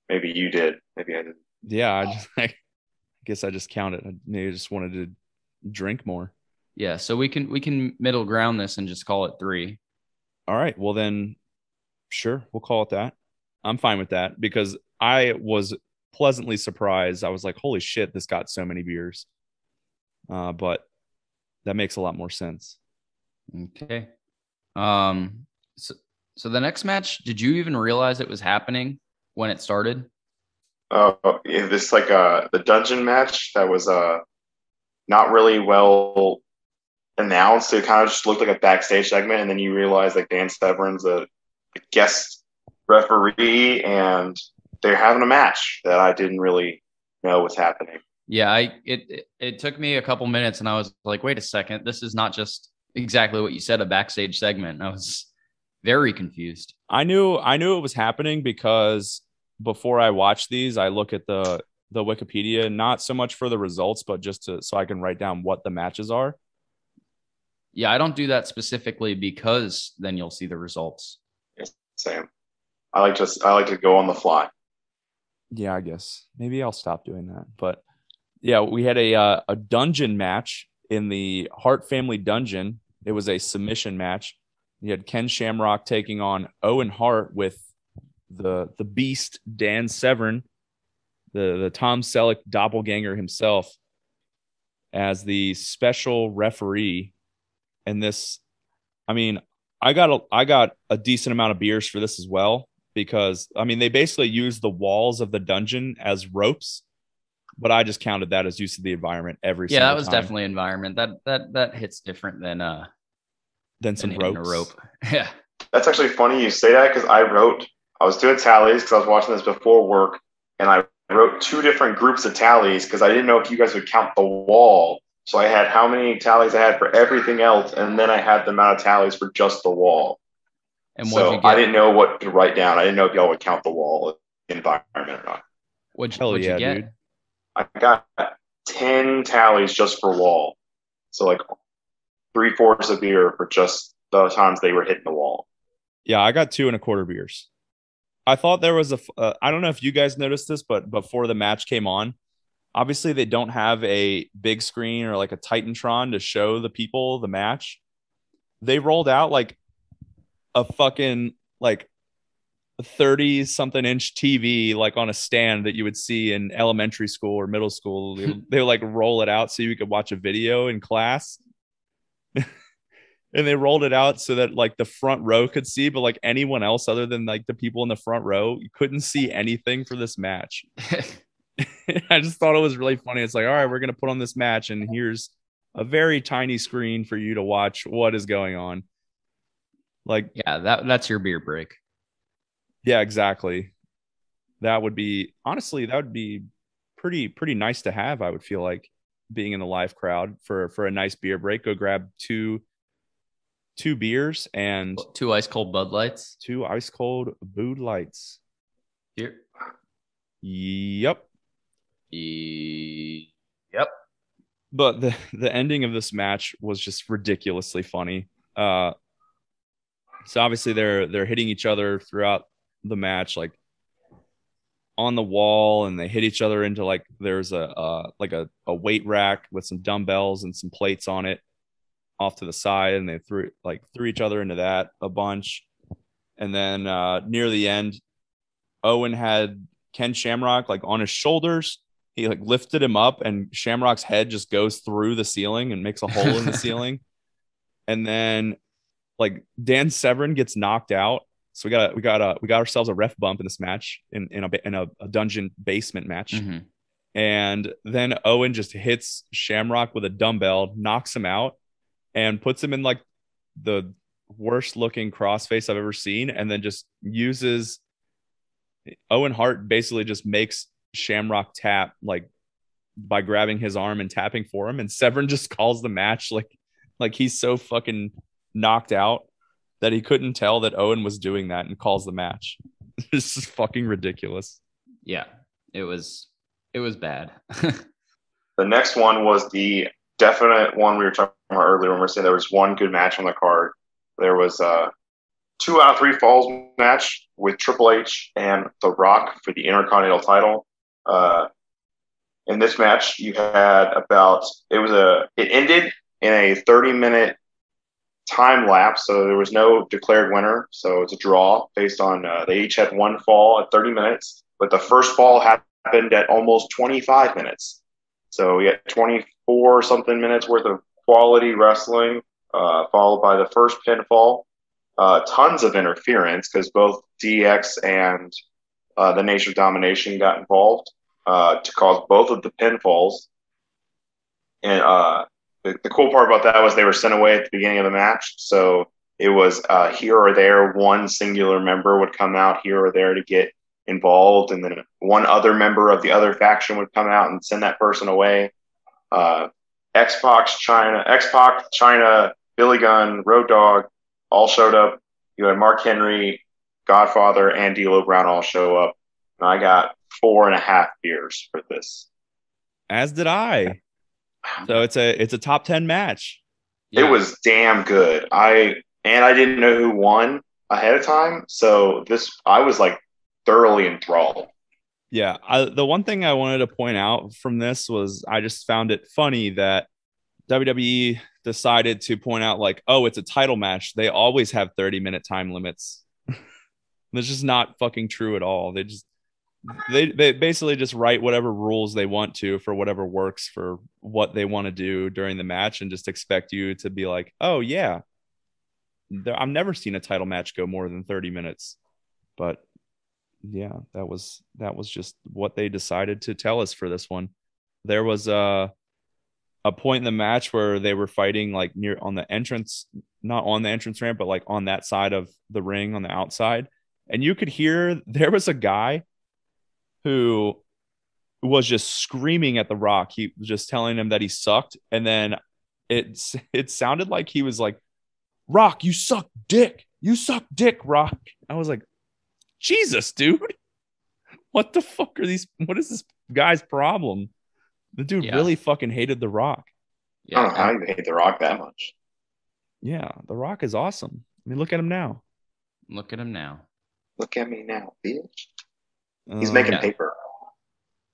Maybe you did. Maybe I didn't. Yeah, I, just, like I guess I just counted. I maybe I just wanted to drink more. yeah, so we can we can middle ground this and just call it three. All right. Well, then, sure, we'll call it that. I'm fine with that because I was pleasantly surprised. I was like, holy shit, this got so many beers. Uh, but that makes a lot more sense. Okay. Um. So so the next match, did you even realize it was happening when it started? Oh, yeah, this like uh the dungeon match that was uh not really well announced. It kind of just looked like a backstage segment, and then you realize like Dan Severn's a, a guest referee, and they're having a match that I didn't really know was happening. Yeah, I it it, it took me a couple minutes and I was like, wait a second, this is not just exactly what you said, a backstage segment. I was very confused. I knew I knew it was happening because before I watch these, I look at the the Wikipedia, not so much for the results, but just to so I can write down what the matches are. Yeah, I don't do that specifically because then you'll see the results. Same. I like just I like to go on the fly. Yeah, I guess maybe I'll stop doing that. But yeah, we had a uh, a dungeon match in the Hart Family Dungeon. It was a submission match. You had Ken Shamrock taking on Owen Hart with the the Beast Dan Severn, the the Tom Selleck doppelganger himself, as the special referee. And this, I mean, I got a I got a decent amount of beers for this as well because I mean they basically use the walls of the dungeon as ropes, but I just counted that as use of the environment every Yeah, single that was time. definitely environment. That that that hits different than uh than some hitting ropes. a rope. Yeah. That's actually funny you say that because I wrote, I was doing tallies because I was watching this before work, and I wrote two different groups of tallies because I didn't know if you guys would count the wall. So I had how many tallies I had for everything else, and then I had the amount of tallies for just the wall. And so you get? I didn't know what to write down. I didn't know if y'all would count the wall environment or not. What'd, Hell what'd yeah, you get? dude. I got 10 tallies just for wall. So like three fourths of beer for just the times they were hitting the wall. Yeah, I got two and a quarter beers. I thought there was a. f- Uh, I don't know if you guys noticed this, but before the match came on, obviously they don't have a big screen or like a Titantron to show the people the match. They rolled out like a fucking like 30 something inch TV like on a stand that you would see in elementary school or middle school. They, they would like roll it out so you could watch a video in class. and they rolled it out so that like the front row could see, but like anyone else other than like the people in the front row, you couldn't see anything for this match. I just thought it was really funny. It's like, all right, we're gonna put on this match, and here's a very tiny screen for you to watch what is going on. Like, yeah, that that's your beer break. yeah, exactly. That would be honestly, that would be pretty pretty nice to have. I would feel like being in the live crowd for for a nice beer break. Go grab two two beers and Two ice cold Bud Lights. two ice cold Bud Lights. Here. Yep. E- Yep. but the the ending of this match was just ridiculously funny. Uh, so obviously they're they're hitting each other throughout the match, like on the wall, and they hit each other into like there's a uh, like a, a weight rack with some dumbbells and some plates on it off to the side, and they threw like threw each other into that a bunch, and then uh, near the end, Owen had Ken Shamrock like on his shoulders he like lifted him up and Shamrock's head just goes through the ceiling and makes a hole in the ceiling. And then like Dan Severn gets knocked out. So we got we got a we got ourselves a ref bump in this match in in a in a, a dungeon basement match. Mhm. And then Owen just hits Shamrock with a dumbbell, knocks him out, and puts him in like the worst looking crossface I've ever seen, and then just uses Owen Hart basically just makes Shamrock tap like by grabbing his arm and tapping for him, and Severn just calls the match like like he's so fucking knocked out that he couldn't tell that Owen was doing that and calls the match. this is fucking ridiculous. Yeah. It was it was bad. The next one was the definite one we were talking about earlier when we were saying there was one good match on the card. There was a two out of three falls match with Triple H and The Rock for the Intercontinental title. Uh, in this match, you had about it was a it ended in a 30 minute time lapse, so there was no declared winner. So it's a draw based on uh, they each had one fall at 30 minutes, but the first fall happened at almost 25 minutes. So we had 24 something minutes worth of quality wrestling, uh, followed by the first pinfall. Uh, tons of interference because both DX and uh, the Nation of Domination got involved uh, to cause both of the pinfalls. And uh, the, the cool part about that was they were sent away at the beginning of the match. So it was uh, here or there, one singular member would come out here or there to get involved, and then one other member of the other faction would come out and send that person away. Uh, X Pac, Chyna, X Pac, Chyna, Billy Gunn, Road Dog, all showed up. You had Mark Henry, Godfather, and D'Lo Brown all show up. And I got four and a half beers for this. As did I. So it's a it's a top 10 match. Yeah. It was damn good. I and I didn't know who won ahead of time, so this I was like thoroughly enthralled. Yeah, I, the one thing I wanted to point out from this was I just found it funny that WWE decided to point out like, oh, it's a title match. They always have 30 minute time limits. That's just not fucking true at all. They just they they basically just write whatever rules they want to for whatever works for what they want to do during the match and just expect you to be like, oh yeah. I've never seen a title match go more than 30 minutes. But yeah, that was that was just what they decided to tell us for this one. There was a a point in the match where they were fighting like near on the entrance, not on the entrance ramp, but like on that side of the ring on the outside. And you could hear there was a guy who was just screaming at the rock. He was just telling him that he sucked. And then it it sounded like he was like, Rock, you suck dick. You suck dick, Rock. I was like, Jesus, dude. What the fuck are these? What is this guy's problem? The dude Yeah. really fucking hated The Rock. I don't know how Yeah. you hate The Rock that much. Yeah, The Rock is awesome. I mean, look at him now. Look at him now. Look at me now, bitch. He's Um, making yeah. paper.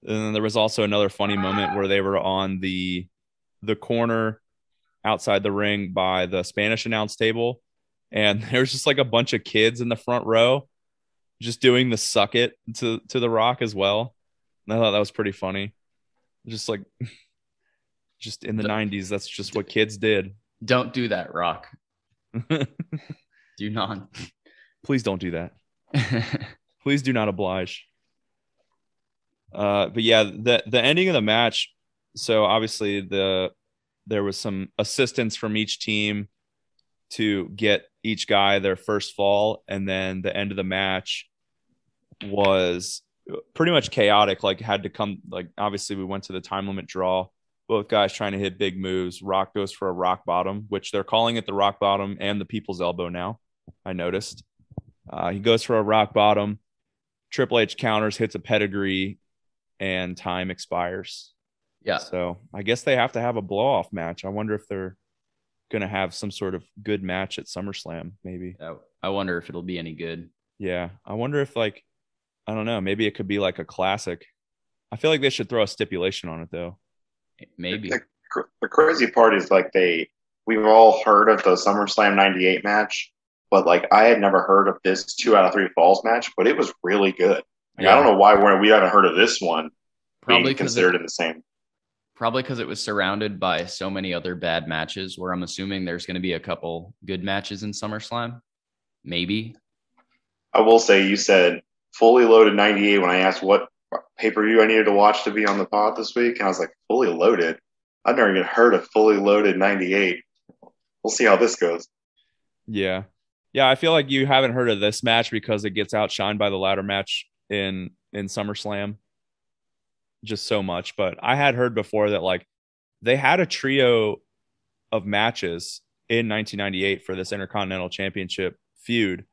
And then there was also another funny moment where they were on the the corner outside the ring by the Spanish announce table, and there's just like a bunch of kids in the front row, just doing the suck it to to the Rock as well. And I thought that was pretty funny. Just like, just in the The- '90s, that's just what kids did. Don't do that, Rock. Do not. Please don't do that. please do not oblige uh but yeah the the ending of the match so obviously the there was some assistance from each team to get each guy their first fall. And then the end of the match was pretty much chaotic like had to come like obviously we went to the time limit draw. Both guys trying to hit big moves. Rock goes for a rock bottom which they're calling it the rock bottom and the people's elbow now i noticed. Uh, he goes for a rock bottom. Triple H counters, hits a pedigree, and time expires. yeah. So I guess they have to have a blow off match. I wonder if they're going to have some sort of good match at SummerSlam, maybe. I- I wonder if it'll be any good. Yeah. I wonder if, like, I don't know, maybe it could be like a classic. I feel like they should throw a stipulation on it, though. Maybe. The, cr- the crazy part is like they, we've all heard of the SummerSlam 98 match, but like I had never heard of this two out of three falls match, but it was really good. Like, I don't know why we're, we haven't heard of this one Probably being because considered in the same. probably because it was surrounded by so many other bad matches. Where I'm assuming there's going to be a couple good matches in SummerSlam. Maybe. I will say you said fully loaded 98 when I asked what pay per view I needed to watch to be on the pod this week, and I was like, fully loaded. I've never even heard of fully loaded 98. We'll see how this goes. Yeah. Yeah, I feel like you haven't heard of this match because it gets outshined by the ladder match in in SummerSlam just so much. But I had heard before that like they had a trio of matches in 1998 for this Intercontinental Championship feud.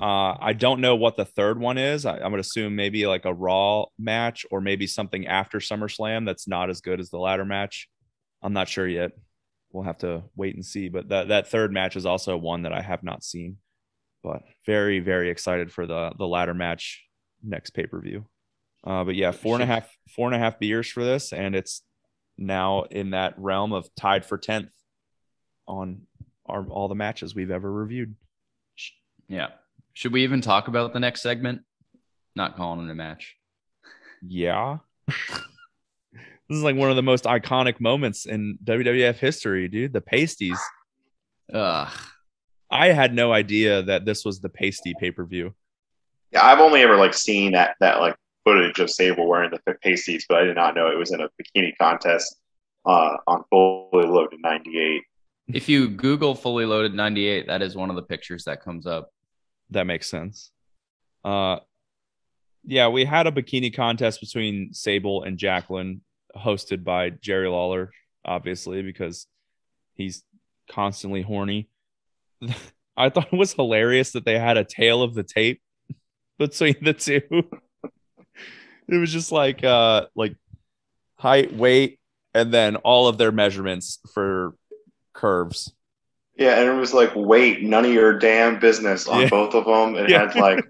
Uh, I don't know what the third one is. I, I'm gonna assume maybe like a Raw match or maybe something after SummerSlam that's not as good as the ladder match. I'm not sure yet we'll have to wait and see. But that that third match is also one that I have not seen. But very very excited for the the ladder match next pay per view. Uh, but yeah, four and a half four and a half beers for this, and it's now in that realm of tied for tenth on our, all the matches we've ever reviewed. Yeah. Should we even talk about the next segment? Not calling it a match. Yeah. this is like one of the most iconic moments in WWF history, dude. The pasties. Ugh. I had no idea that this was the pasty pay per view. Yeah, I've only ever like seen that that like footage of Sable wearing the pasties, but I did not know it was in a bikini contest uh, on fully loaded 98. If you Google fully loaded 98, that is one of the pictures that comes up. That makes sense. Uh, yeah, we had a bikini contest between Sable and Jacqueline, hosted by Jerry Lawler, obviously because he's constantly horny. I thought it was hilarious that they had a tail of the tape between the two. it was just like uh like height, weight, and then all of their measurements for curves. Yeah, and it was like, wait, none of your damn business on Yeah. both of them. It Yeah. had like,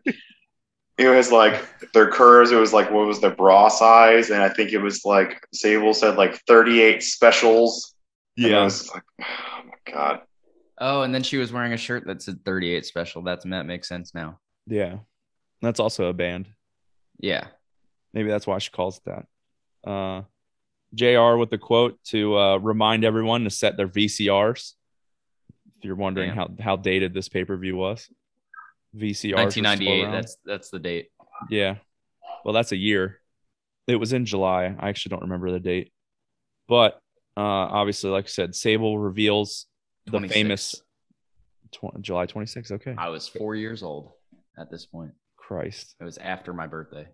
it was like their curves. It was like what was their bra size, and I think it was like Sable said like 38 specials. And I was like, oh my god. Oh, and then she was wearing a shirt that said 38 special. That's that makes sense now. yeah. That's also a band. Yeah. Maybe that's why she calls it that. Uh, JR with the quote to uh, remind everyone to set their VCRs. If you're wondering Damn. how, how dated this pay per view was, still 1998. That's that's the date. yeah. Well, that's a year. It was in July. I actually don't remember the date, but uh, obviously, like I said, Sable reveals the 26. famous tw- July 26th. Okay, I was four years old at this point. Christ, It was after my birthday.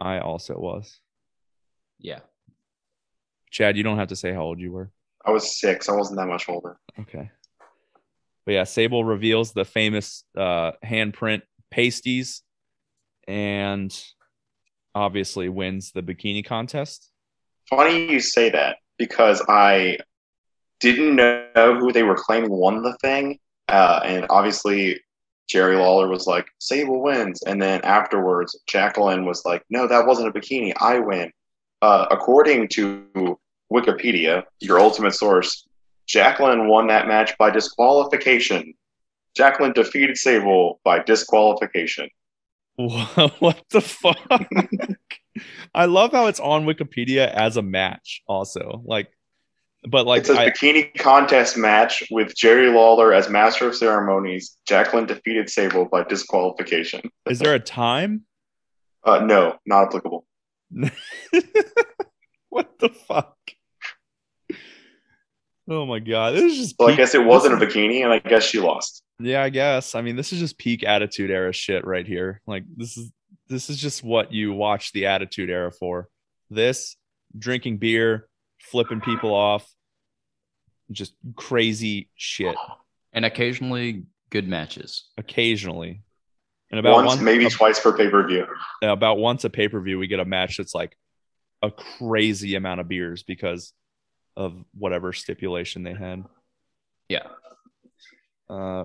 I also was. Yeah. Chad, you don't have to say how old you were. I was six. I wasn't that much older. Okay. but yeah, Sable reveals the famous uh, handprint pasties, and obviously wins the bikini contest. Funny you say that because I didn't know who they were claiming won the thing, uh, and obviously Jerry Lawler was like, Sable wins. And then afterwards, Jacqueline was like, no, that wasn't a bikini. I win. Uh, according to Wikipedia, your ultimate source, Jacqueline won that match by disqualification. Jacqueline defeated Sable by disqualification. what the fuck? I love how it's on Wikipedia as a match, also. Like, but like, it says I, bikini contest match with Jerry Lawler as master of ceremonies. Jacqueline defeated Sable by disqualification. is there a time? Uh, no, not applicable. what the fuck? Oh my god, this is just. So I guess it wasn't a bikini, and I guess she lost. Yeah, I guess. I mean, this is just peak attitude era shit right here. Like this is this is just what you watch the attitude era for. This drinking beer, flipping people off, just crazy shit. and occasionally good matches. Occasionally, and about Once, once, maybe ab- twice per pay per view. about once a pay per view, we get a match that's like a crazy amount of beers because of whatever stipulation they had. Yeah. Uh,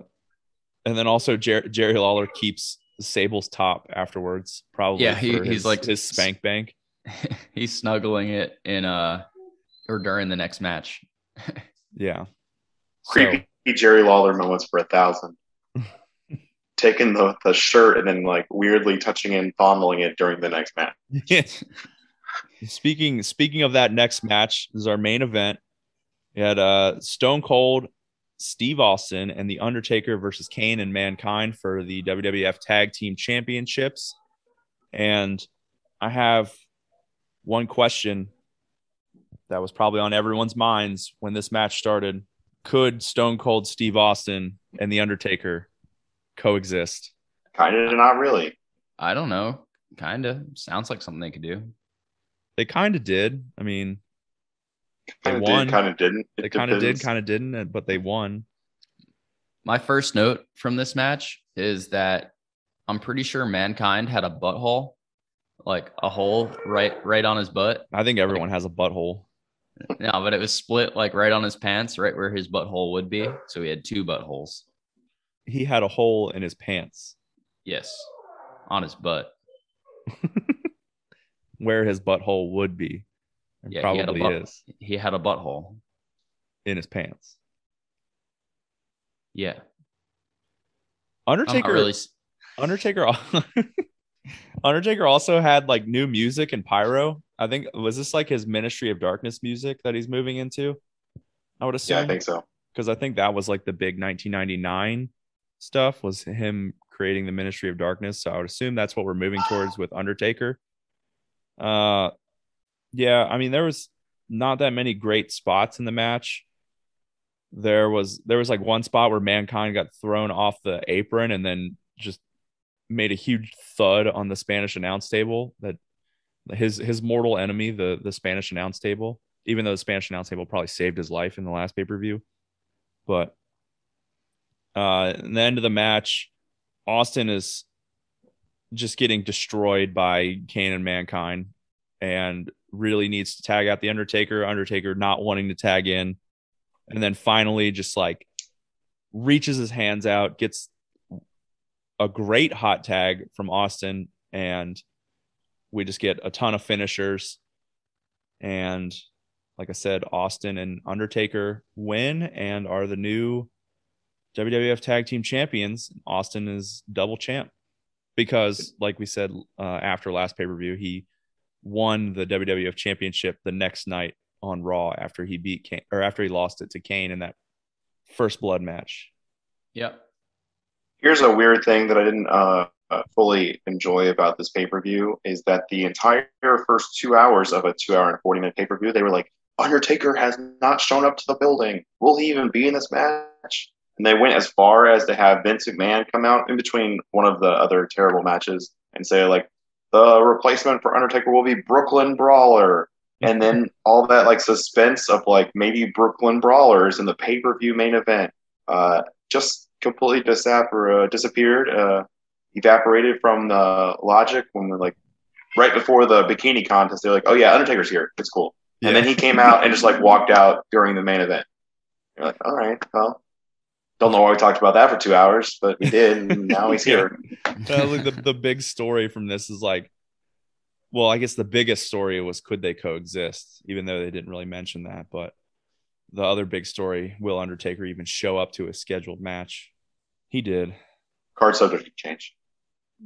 and then also Jer- Jerry Lawler keeps Sable's top afterwards. Probably Yeah, he- for he's his- like- his spank bank. He's snuggling it in uh or during the next match. Yeah. So, Creepy Jerry Lawler moments for a thousand. Taking the, the shirt and then like weirdly touching and fondling it during the next match. speaking speaking of that next match, this is our main event. We had uh, Stone Cold, Steve Austin, and The Undertaker versus Kane and Mankind for the WWF Tag Team Championships. And I have one question that was probably on everyone's minds when this match started. Could Stone Cold Steve Austin and The Undertaker coexist? Kind of not really. I don't know. Kinda. Sounds like something they could do. They kind of did. I mean, They Kind of won. did, kind of didn't. It they kind of did, kind of didn't, but they won. My first note from this match is that I'm pretty sure mankind had a butthole, like a hole right right on his butt. I think everyone has a butthole. No, but it was split like right on his pants, right where his butthole would be. So he had two buttholes. He had a hole in his pants Yes, on his butt. where his butthole would be. And Yeah, he probably butt- is He had a butthole. in his pants. Yeah, Undertaker really. Undertaker Undertaker also had like new music and pyro. I think was this like his Ministry of Darkness music that he's moving into? I would assume. Yeah, I think so. because I think that was like the big 1999 stuff was him creating the Ministry of Darkness. So I would assume that's what we're moving towards with Undertaker. Uh, yeah, I mean there was not that many great spots in the match. There was there was like one spot where Mankind got thrown off the apron and then just made a huge thud on the Spanish announce table that his his mortal enemy the the Spanish announce table even though the Spanish announce table probably saved his life in the last pay-per-view. But uh in the end of the match austin is just getting destroyed by kane and mankind and really needs to tag out the undertaker undertaker not wanting to tag in and then finally just like reaches his hands out gets a great hot tag from austin and we just get a ton of finishers and like I said, Austin and Undertaker win and are the new WWF Tag Team Champions. Austin is double champ because, like we said uh, after last pay per view, he won the WWF Championship the next night on Raw after he beat Kane or after he lost it to Kane in that first blood match. Yep. Here's a weird thing that I didn't uh, uh, fully enjoy about this pay per view is that the entire first two hours of a two hour and 40 minute pay per view, they were like, Undertaker has not shown up to the building. Will he even be in this match? And they went as far as to have Vince McMahon come out in between one of the other terrible matches and say, like, the replacement for Undertaker will be Brooklyn Brawler. And then all that like suspense of like maybe Brooklyn Brawlers in the pay per view main event. Uh, just completely uh, disappeared, uh, evaporated from the logic when we're like right before the bikini contest. They're like, "Oh yeah, Undertaker's here. It's cool." Yeah. And then he came out and just like walked out during the main event. You're like, "All right, well." Don't know why we talked about that for two hours, but we did. And now he's here. Like the, the big story from this is like, well, I guess the biggest story was could they coexist, even though they didn't really mention that. But the other big story, will Undertaker even show up to a scheduled match? He did. Card subject change.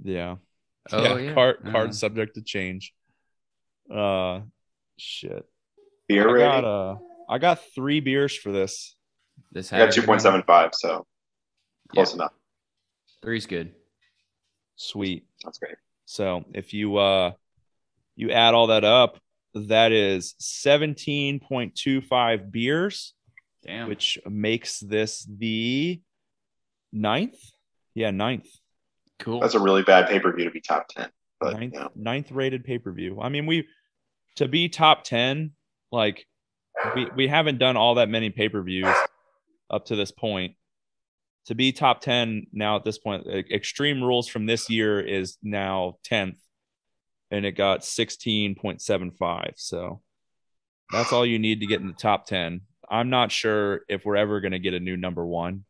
Yeah. Oh yeah. Card Uh, card subject to change. Uh shit. Beer I rating. got uh I got three beers for this. This I got two point seven five, so close enough. Three's good. Sweet. That's great. So if you uh you add all that up, that is 17.25 beers, Damn. which makes this the ninth. Yeah, ninth. Cool. That's a really bad pay per view to be top ten. But ninth, ninth rated pay-per-view. I mean, we to be top 10, like we, we haven't done all that many pay-per-views up to this point. To be top 10 now at this point, Extreme Rules from this year is now 10th and it got 16.75. So that's all you need to get in the top 10. I'm not sure if we're ever going to get a new number one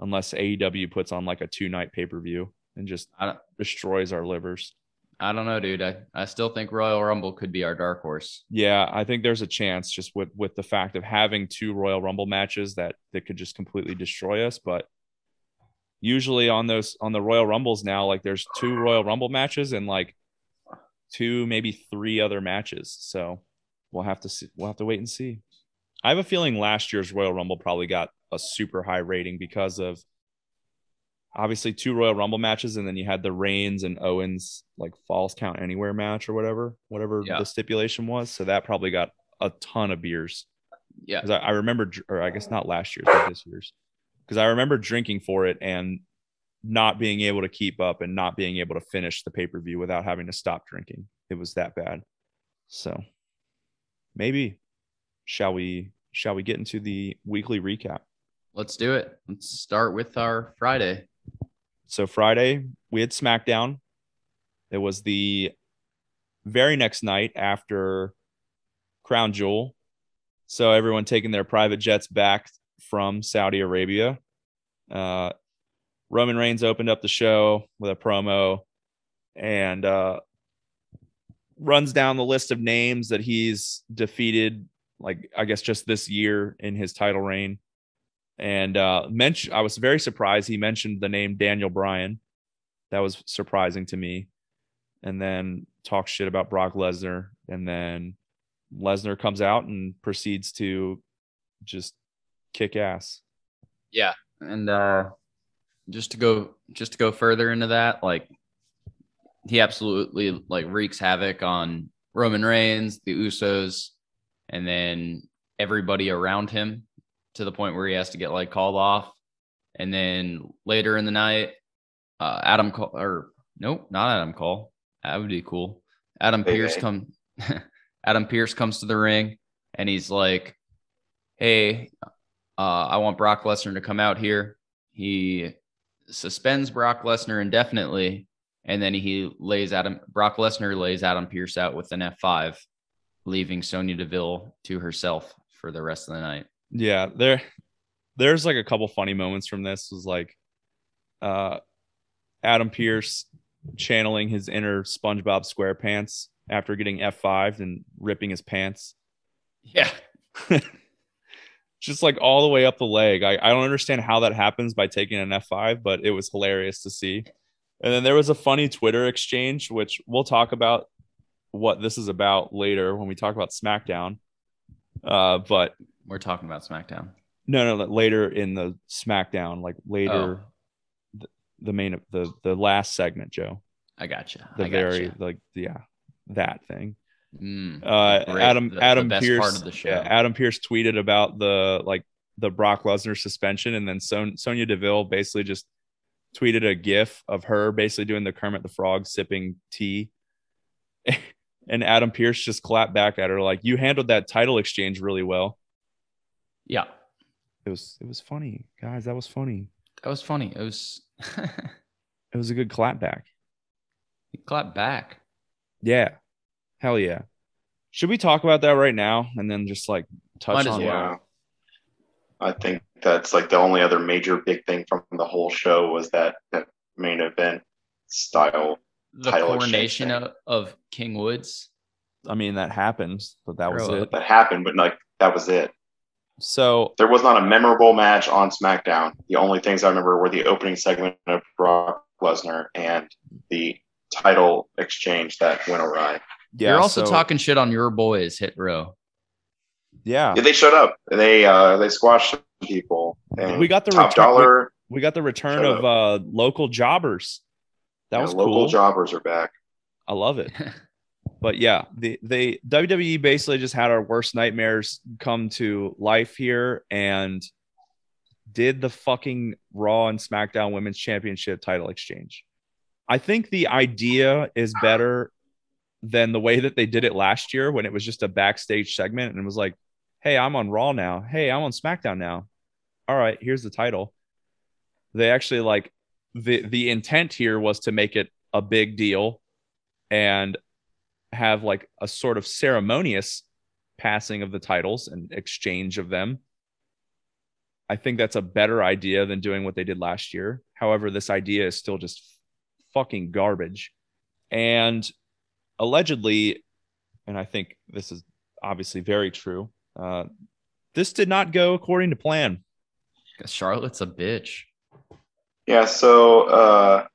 unless AEW puts on like a two night pay per view and just I don't, destroys our livers. I don't know, dude. I, I still think Royal Rumble could be our dark horse. Yeah, I think there's a chance just with with the fact of having two Royal Rumble matches that that could just completely destroy us. But usually on those on the Royal Rumbles now, like there's two Royal Rumble matches and like two maybe three other matches. So we'll have to see. We'll have to wait and see. I have a feeling last year's Royal Rumble probably got a super high rating because of obviously two Royal Rumble matches, and then you had the Reigns and Owens like falls count anywhere match or whatever, whatever Yeah. the stipulation was. So that probably got a ton of beers. Yeah. I, I remember, or I guess not last year's, but this year's, because I remember drinking for it and not being able to keep up and not being able to finish the pay per view without having to stop drinking. It was that bad. So maybe shall we shall we get into the weekly recap? Let's do it. Let's start with our Friday. So Friday we had SmackDown. It was the very next night after Crown Jewel. So everyone taking their private jets back from Saudi Arabia. Uh, Roman Reigns opened up the show with a promo and uh, runs down the list of names that he's defeated, like I guess just this year in his title reign. And uh, I was very surprised he mentioned the name Daniel Bryan. That was surprising to me. And then talk shit about Brock Lesnar. And then Lesnar comes out and proceeds to just kick ass. Yeah. And uh just to go just to go further into that, like he absolutely like wreaks havoc on Roman Reigns, the Usos, and then everybody around him to the point where he has to get like called off. And then later in the night, uh Adam Cole or nope, not Adam Cole. That would be cool. Adam Pearce come Adam Pearce comes to the ring and he's like, Hey, uh, I want Brock Lesnar to come out here. He suspends Brock Lesnar indefinitely, and then he lays Adam Brock Lesnar lays Adam Pearce out with an F5, leaving Sonya Deville to herself for the rest of the night. Yeah, there there's like a couple funny moments from this was like uh Adam Pearce channeling his inner SpongeBob SquarePants after getting F5 and ripping his pants. Yeah. Just like all the way up the leg. I, I don't understand how that happens by taking an F5, but it was hilarious to see. And then there was a funny Twitter exchange, which we'll talk about what this is about later when we talk about SmackDown. Uh, but We're talking about SmackDown. no, no, later in the SmackDown, like later, the, the main, the the last segment, Joe, I gotcha. the I very gotcha. like yeah, that thing. Mm, Uh, Adam the- the Adam best Pearce, part of the show. yeah, Adam Pearce tweeted about the like the Brock Lesnar suspension, and then Son- Sonya Deville basically just tweeted a GIF of her basically doing the Kermit the Frog sipping tea, and Adam Pearce just clapped back at her like, "You handled that title exchange really well." Yeah. It was it was funny, guys. That was funny. That was funny. It was It was a good clap back. he clapped back. Yeah. Hell yeah. Should we talk about that right now and then just like touch Might on well. Yeah. I think that's like the only other major big thing from the whole show was that that main event style. The Title coronation of, of King Woods. I mean that happened, but that was it. that happened, but like that was it. So There was not a memorable match on SmackDown. The only things I remember were the opening segment of Brock Lesnar and the title exchange that went awry. yeah, You're also so- talking shit on your boys, Hit Row. Yeah. Yeah, they showed up. They uh they squashed people. And We got the top return- dollar. We got the return of uh local jobbers. That yeah, was local cool. jobbers are back. I love it. but yeah, the they WWE basically just had our worst nightmares come to life here and did the fucking Raw and SmackDown Women's Championship title exchange. I think the idea is better than the way that they did it last year when it was just a backstage segment and it was like, "Hey, I'm on Raw now. Hey, I'm on SmackDown now. All right, here's the title." They actually like the the intent here was to make it a big deal and have like a sort of ceremonious passing of the titles and exchange of them. I think that's a better idea than doing what they did last year. However, this idea is still just fucking garbage. And allegedly, and I think this is obviously very true, uh, this did not go according to plan. Charlotte's a bitch. Yeah, so uh,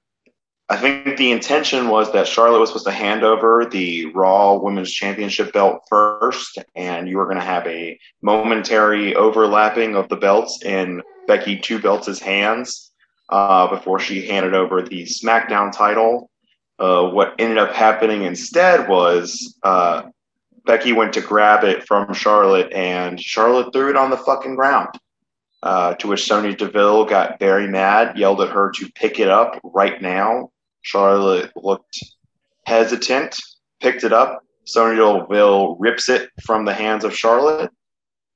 I think the intention was that Charlotte was supposed to hand over the Raw Women's Championship belt first, and you were going to have a momentary overlapping of the belts in Becky Two Belts' hands uh, before she handed over the SmackDown title. Uh, what ended up happening instead was uh, Becky went to grab it from Charlotte, and Charlotte threw it on the fucking ground. Uh, to which Sonya Deville got very mad, yelled at her to pick it up right now. Charlotte looked hesitant, picked it up. Sonya Deville rips it from the hands of Charlotte.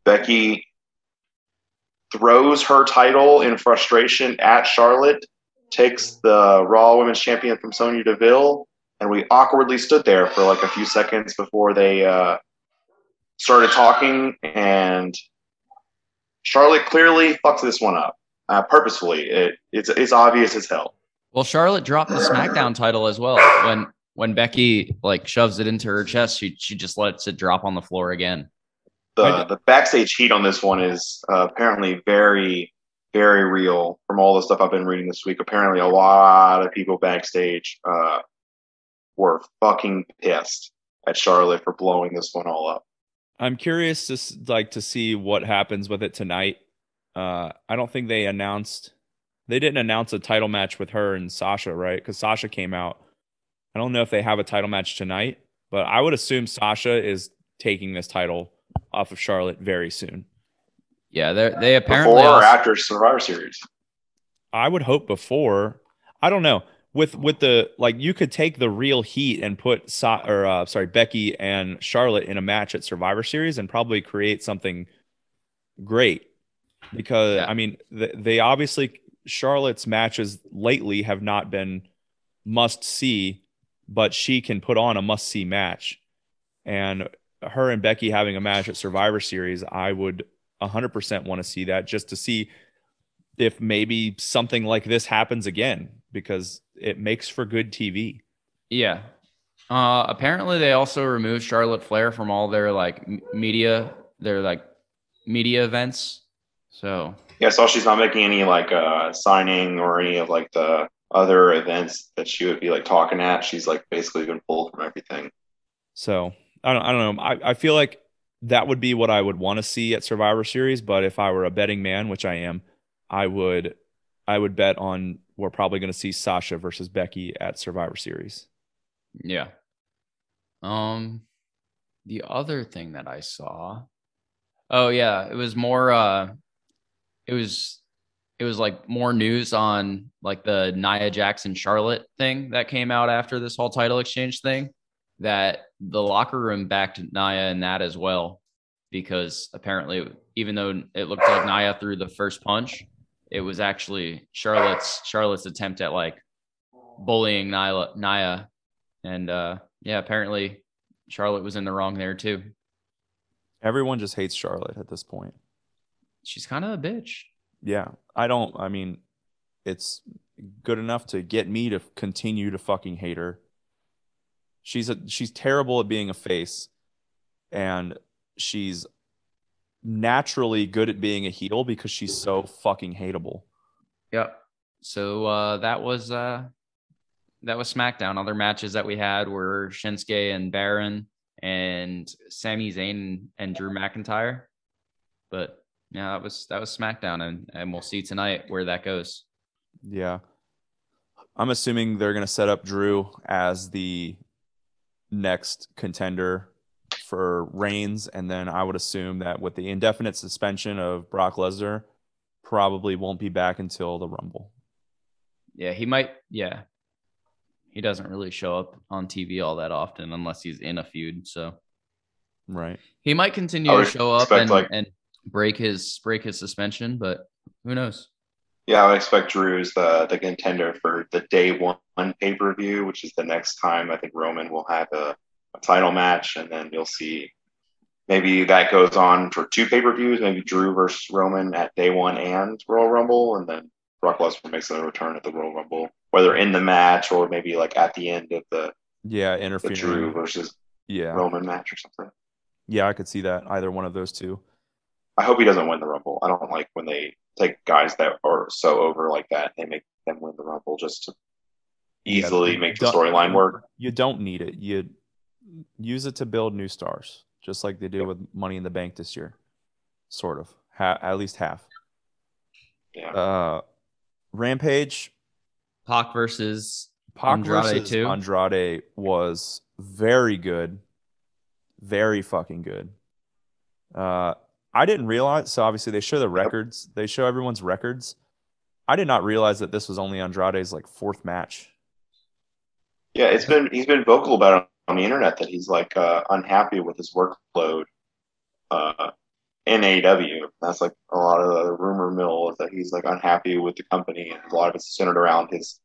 Becky throws her title in frustration at Charlotte, takes the Raw Women's Champion from Sonya Deville, and we awkwardly stood there for like a few seconds before they uh, started talking. And Charlotte clearly fucks this one up uh, purposefully. It, it's it's obvious as hell. Well, Charlotte dropped the SmackDown title as well. When when Becky like shoves it into her chest, she she just lets it drop on the floor again. The the backstage heat on this one is uh, apparently very very real. From all the stuff I've been reading this week, apparently a lot of people backstage uh, were fucking pissed at Charlotte for blowing this one all up. I'm curious to like to see what happens with it tonight. Uh, I don't think they announced they didn't announce a title match with her and Sasha, right? Because Sasha came out. I don't know if they have a title match tonight, but I would assume Sasha is taking this title off of Charlotte very soon. Yeah, they they apparently Before or after Survivor Series. I would hope before. I don't know. With with the like, you could take the real heat and put Sa- or uh, sorry Becky and Charlotte in a match at Survivor Series and probably create something great. Because Yeah. I mean, th- they obviously Charlotte's matches lately have not been must see, but she can put on a must see match. And her and Becky having a match at Survivor Series, I would 100% want to see that just to see if maybe something like this happens again because it makes for good TV. Yeah. Uh, apparently, they also removed Charlotte Flair from all their like media, their like media events. So Yeah, I saw she's not making any like uh, signing or any of like the other events that she would be like talking at. She's like basically been pulled from everything. So I don't, I don't know. I, I feel like that would be what I would want to see at Survivor Series. But if I were a betting man, which I am, I would, I would bet on we're probably going to see Sasha versus Becky at Survivor Series. yeah. Um, the other thing that I saw, oh yeah, it was more. Uh, it was, it was like more news on like the Nia Jackson Charlotte thing that came out after this whole title exchange thing. That the locker room backed Nia in that as well. because apparently, even though it looked like Nia threw the first punch, it was actually Charlotte's Charlotte's attempt at like bullying Nia, Nia. and uh, yeah, apparently Charlotte was in the wrong there too. Everyone just hates Charlotte at this point. She's kind of a bitch. Yeah, I don't. I mean, it's good enough to get me to continue to fucking hate her. She's a she's terrible at being a face, and she's naturally good at being a heel because she's so fucking hateable. Yep. So uh, that was uh, that was SmackDown. Other matches that we had were Shinsuke and Baron and Sami Zayn and Drew McIntyre. But yeah, that was that was SmackDown, and and we'll see tonight where that goes. Yeah. I'm assuming they're going to set up Drew as the next contender for Reigns. And then I would assume that with the indefinite suspension of Brock Lesnar, probably won't be back until the Rumble. Yeah, he might. Yeah. He doesn't really show up on TV all that often unless he's in a feud. So, right. He might continue to show up and, like- and break his break his suspension, but who knows? Yeah, I would expect Drew is the the contender for the day one pay per view, which is the next time I think Roman will have a, a title match, and then you'll see maybe that goes on for two pay per views, maybe Drew versus Roman at day one and Royal Rumble, and then Brock Lesnar makes a return at the Royal Rumble, whether in the match or maybe like at the end of the yeah interfering the Drew versus yeah Roman match or something. Yeah, I could see that either one of those two. I hope he doesn't win the Rumble. I don't like when they take guys that are so over like that. They make them win the Rumble just to easily yeah, make the storyline work. You don't need it. You use it to build new stars, just like they did with Money in the Bank this year, sort of. Ha- at least half. Yeah. Uh, Rampage. Pac versus Pac Andrade versus too. Andrade was very good, very fucking good. Uh, I didn't realize. So obviously they show the records. They show everyone's records. I did not realize that this was only Andrade's like fourth match. Yeah, it's been he's been vocal about it on the internet that he's like uh, unhappy with his workload uh, in AEW. That's like a lot of the rumor mill is that he's like unhappy with the company, and a lot of it's centered around his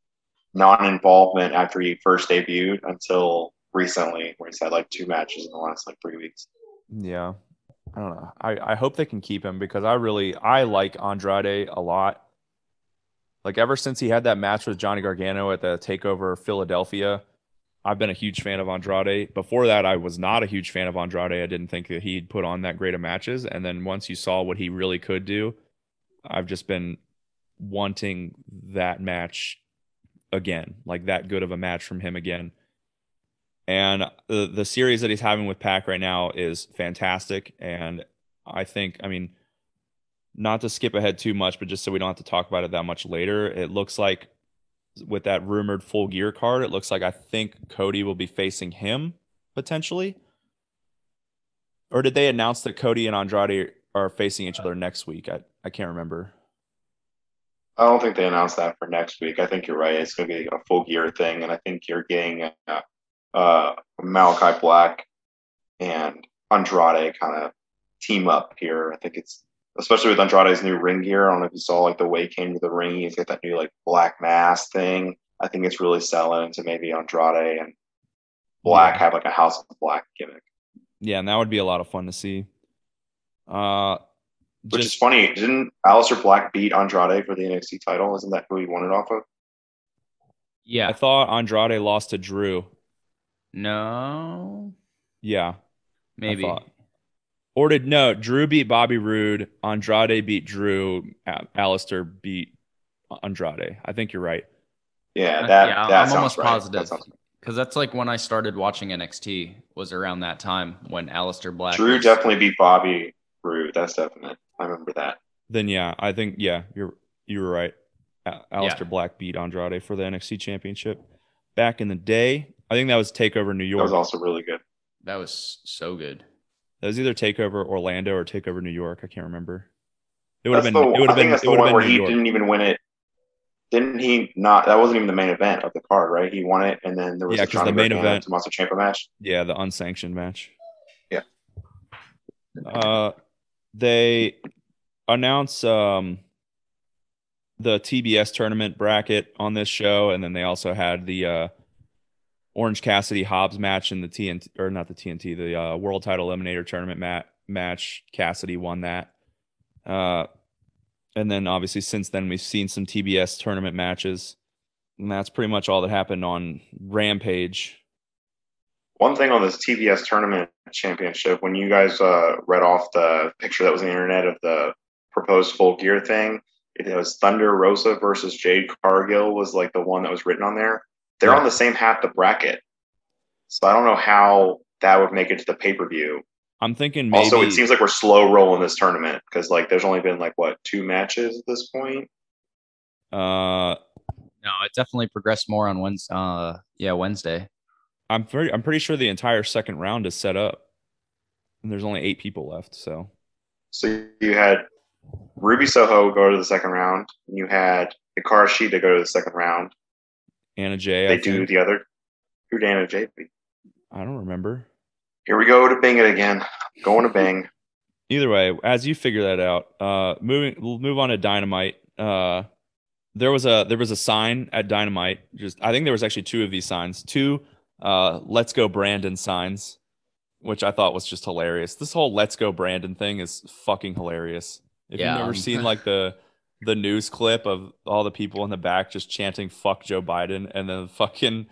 non-involvement after he first debuted until recently, where he's had like two matches in the last like three weeks. Yeah, I don't know. I, I hope they can keep him because I really I like Andrade a lot. Like ever since he had that match with Johnny Gargano at the Takeover Philadelphia, I've been a huge fan of Andrade. Before that, I was not a huge fan of Andrade. I didn't think that he'd put on that great of matches. And then once you saw what he really could do, I've just been wanting that match again, like that good of a match from him again. And the the series that he's having with Pac right now is fantastic. And I think, I mean, not to skip ahead too much, but just so we don't have to talk about it that much later, it looks like with that rumored full gear card, it looks like I think Cody will be facing him potentially. Or did they announce that Cody and Andrade are facing each other next week? I, I can't remember. I don't think they announced that for next week. I think you're right. It's going to be a full gear thing, and I think you're getting uh, uh, Malakai Black and Andrade kind of team up here. I think it's especially with Andrade's new ring gear. I don't know if you saw like the way he came to the ring. He's got that new like black mask thing. I think it's really selling to maybe Andrade and Black have like a House of Black gimmick. Yeah, and that would be a lot of fun to see. Uh, Which just, is funny. Didn't Aleister Black beat Andrade for the NXT title? Isn't that who he won it off of? Yeah. I thought Andrade lost to Drew. No. Yeah. Maybe. Or did no? Drew beat Bobby Roode. Andrade beat Drew. Aleister beat Andrade. I think you're right. Yeah, that. yeah, that I'm almost right. positive because that that's like when I started watching NXT was around that time when Aleister Black. Drew was... definitely beat Bobby Roode. That's definite. I remember that. Then yeah, I think yeah, you're you were right. Aleister yeah. Black beat Andrade for the NXT Championship back in the day. I think that was Takeover New York. That was also really good. That was so good. That was either Takeover Orlando or Takeover New York. I can't remember. It would have been. The, it would have been. That's the one where he York. didn't even win it. Didn't he not? That wasn't even the main event of the card, right? He won it, and then there was yeah, because the main event, Tommaso Ciampa match. Yeah, the unsanctioned match. Yeah. Uh, they announce um, the TBS tournament bracket on this show, and then they also had the uh, Orange Cassidy Hobbs match in the TNT or not the TNT, the uh, World Title Eliminator Tournament mat- match. Cassidy won that. Uh, and then obviously since then we've seen some TBS tournament matches, and that's pretty much all that happened on Rampage. One thing on this TBS tournament championship, when you guys uh, read off the picture that was on the internet of the proposed full gear thing, it was Thunder Rosa versus Jade Cargill was like the one that was written on there. They're Yeah. on the same half the bracket, so I don't know how that would make it to the pay per view. I'm thinking maybe Also, it seems like we're slow rolling this tournament because like there's only been like what two matches at this point. uh, No, it definitely progressed more on Wednesday. Uh, yeah, Wednesday. I'm pretty I'm pretty sure the entire second round is set up, and there's only eight people left. So So you had Ruby Soho go to the second round. and You had Hikaru Shida go to the second round. Anna Jay, They I do think. the other. Who Dana J? I don't remember. Here we go to Bing it again. Going to Bing. Either way, as you figure that out, uh, moving we'll move on to Dynamite. Uh, there was a there was a sign at Dynamite. Just I think there was actually two of these signs, two uh, "Let's Go Brandon" signs, which I thought was just hilarious. This whole "Let's Go Brandon" thing is fucking hilarious. If Yeah. you've never seen like the the news clip of all the people in the back just chanting "fuck Joe Biden" and then fucking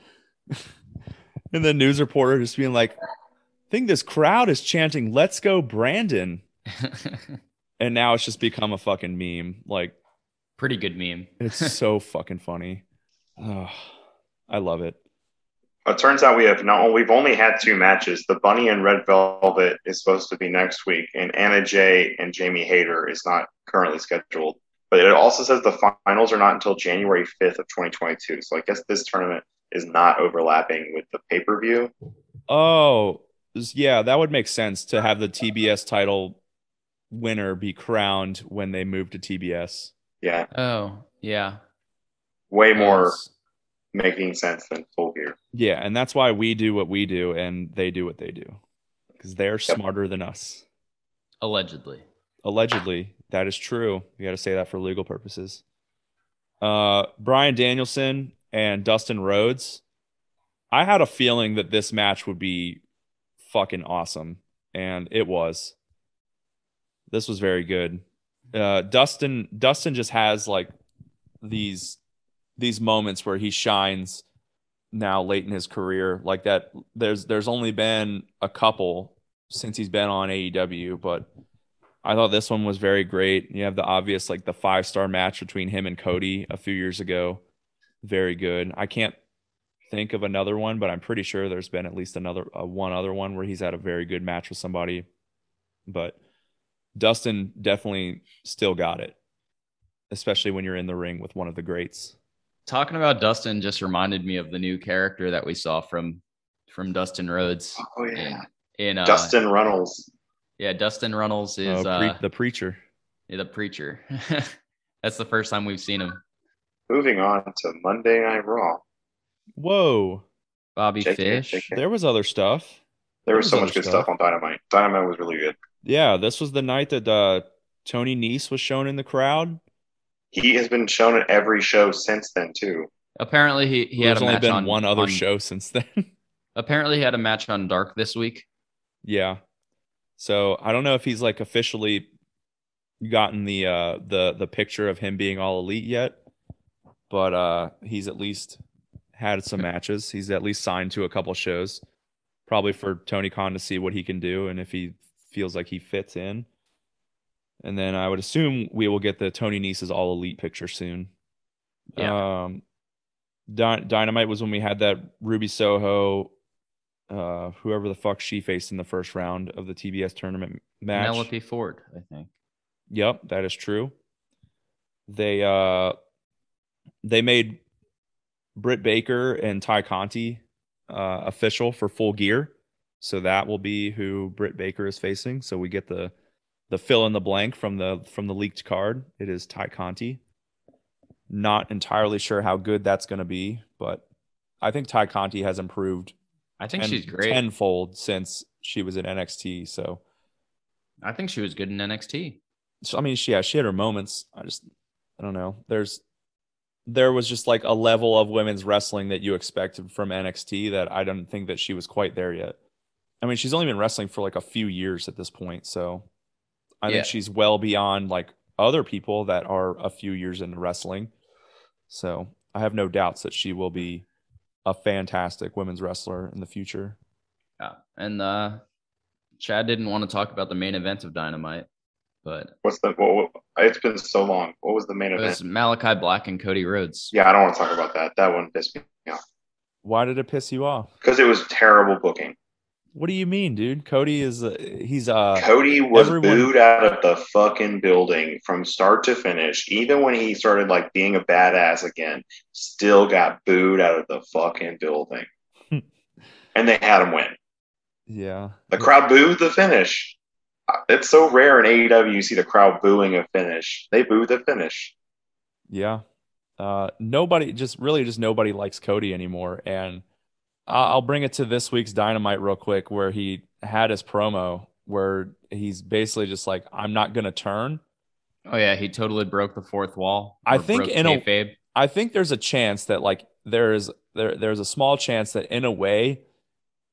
and the news reporter just being like, "I think this crowd is chanting "Let's go Brandon." and now it's just become a fucking meme. Like Pretty good meme. it's so fucking funny. Oh, I love it. It turns out we have not. We've only had two matches. The Bunny and Red Velvet is supposed to be next week, and Anna Jay and Jamie Hayter is not currently scheduled. But it also says the finals are not until January fifth of 2022. So I guess this tournament is not overlapping with the pay per view. Oh, yeah, that would make sense to have the TBS title winner be crowned when they move to TBS. Yeah, Oh, yeah. way more Yes. making sense than Full Gear. Yeah, and that's why we do what we do and they do what they do because they're smarter than us. Allegedly. Allegedly, that is true. You got to say that for legal purposes. Uh, Bryan Danielson and Dustin Rhodes. I had a feeling that this match would be fucking awesome, and it was. This was very good. Uh, Dustin Dustin just has like these these moments where he shines now late in his career like that there's there's only been a couple since he's been on AEW but I thought this one was very great. You have the obvious like the five star match between him and Cody a few years ago. Very good. I can't think of another one, but I'm pretty sure there's been at least another uh, one other one where he's had a very good match with somebody. But Dustin definitely still got it, especially when you're in the ring with one of the greats. Talking about Dustin just reminded me of the new character that we saw from from Dustin Rhodes Oh yeah, in uh, Dustin Runnels. Yeah, Dustin Runnels is Uh, pre- uh, the preacher. yeah, the preacher. That's the first time we've seen him. Moving on to Monday Night Raw. Whoa, Bobby JK, Fish. JK. there was other stuff. There was There so much good stuff. stuff on Dynamite. Dynamite was really good. Yeah, this was the night that uh, Tony Nese was shown in the crowd. He has been shown at every show since then too. Apparently, he, he had There's a only match been on one other on- show since then. Apparently, he had a match on Dark this week. yeah. So I don't know if he's like officially gotten the uh the the picture of him being all elite yet, but uh he's at least had some matches. He's at least signed to a couple shows, probably for Tony Khan to see what he can do and if he feels like he fits in. And then I would assume we will get the Tony Nese's all elite picture soon. Yeah. Um, Dynamite was when we had that Ruby Soho, uh, whoever the fuck she faced in the first round of the TBS tournament match. Penelope Ford, I think. Yep, that is true. They uh they made Britt Baker and Tay Conti uh official for full gear. So that will be who Britt Baker is facing. So we get the the fill in the blank from the from the leaked card. It is Tay Conti. Not entirely sure how good that's going to be, but I think Tay Conti has improved I think she's great. tenfold since she was in NXT. So I think she was good in NXT. So, I mean, she, yeah, she had her moments. I just, I don't know. There's, there was just like a level of women's wrestling that you expected from NXT that I don't think that she was quite there yet. I mean, she's only been wrestling for like a few years at this point, so I Yeah. think she's well beyond like other people that are a few years into wrestling. So I have no doubts that she will be a fantastic women's wrestler in the future. Yeah. And uh, Chad didn't want to talk about the main event of Dynamite, but What's the? What, it's been so long. What was the main it event? was Malakai Black and Cody Rhodes. Yeah, I don't want to talk about that. That one pissed me off Why did it piss you off? because it was terrible booking. What do you mean, dude? Cody is uh, he's uh Cody was everyone- booed out of the fucking building from start to finish. Even when he started like being a badass again, still got booed out of the fucking building. and they had him win. yeah. The crowd booed the finish. Uh, It's so rare in AEW you see the crowd booing a finish. They booed the finish. Yeah. Uh, nobody, just really, just nobody likes Cody anymore. And I'll bring it to this week's Dynamite real quick, where he had his promo where he's basically just like, I'm not going to turn. Oh yeah, he totally broke the fourth wall. I think in a- kayfabe. I think there's a chance that like there is there there's a small chance that in a way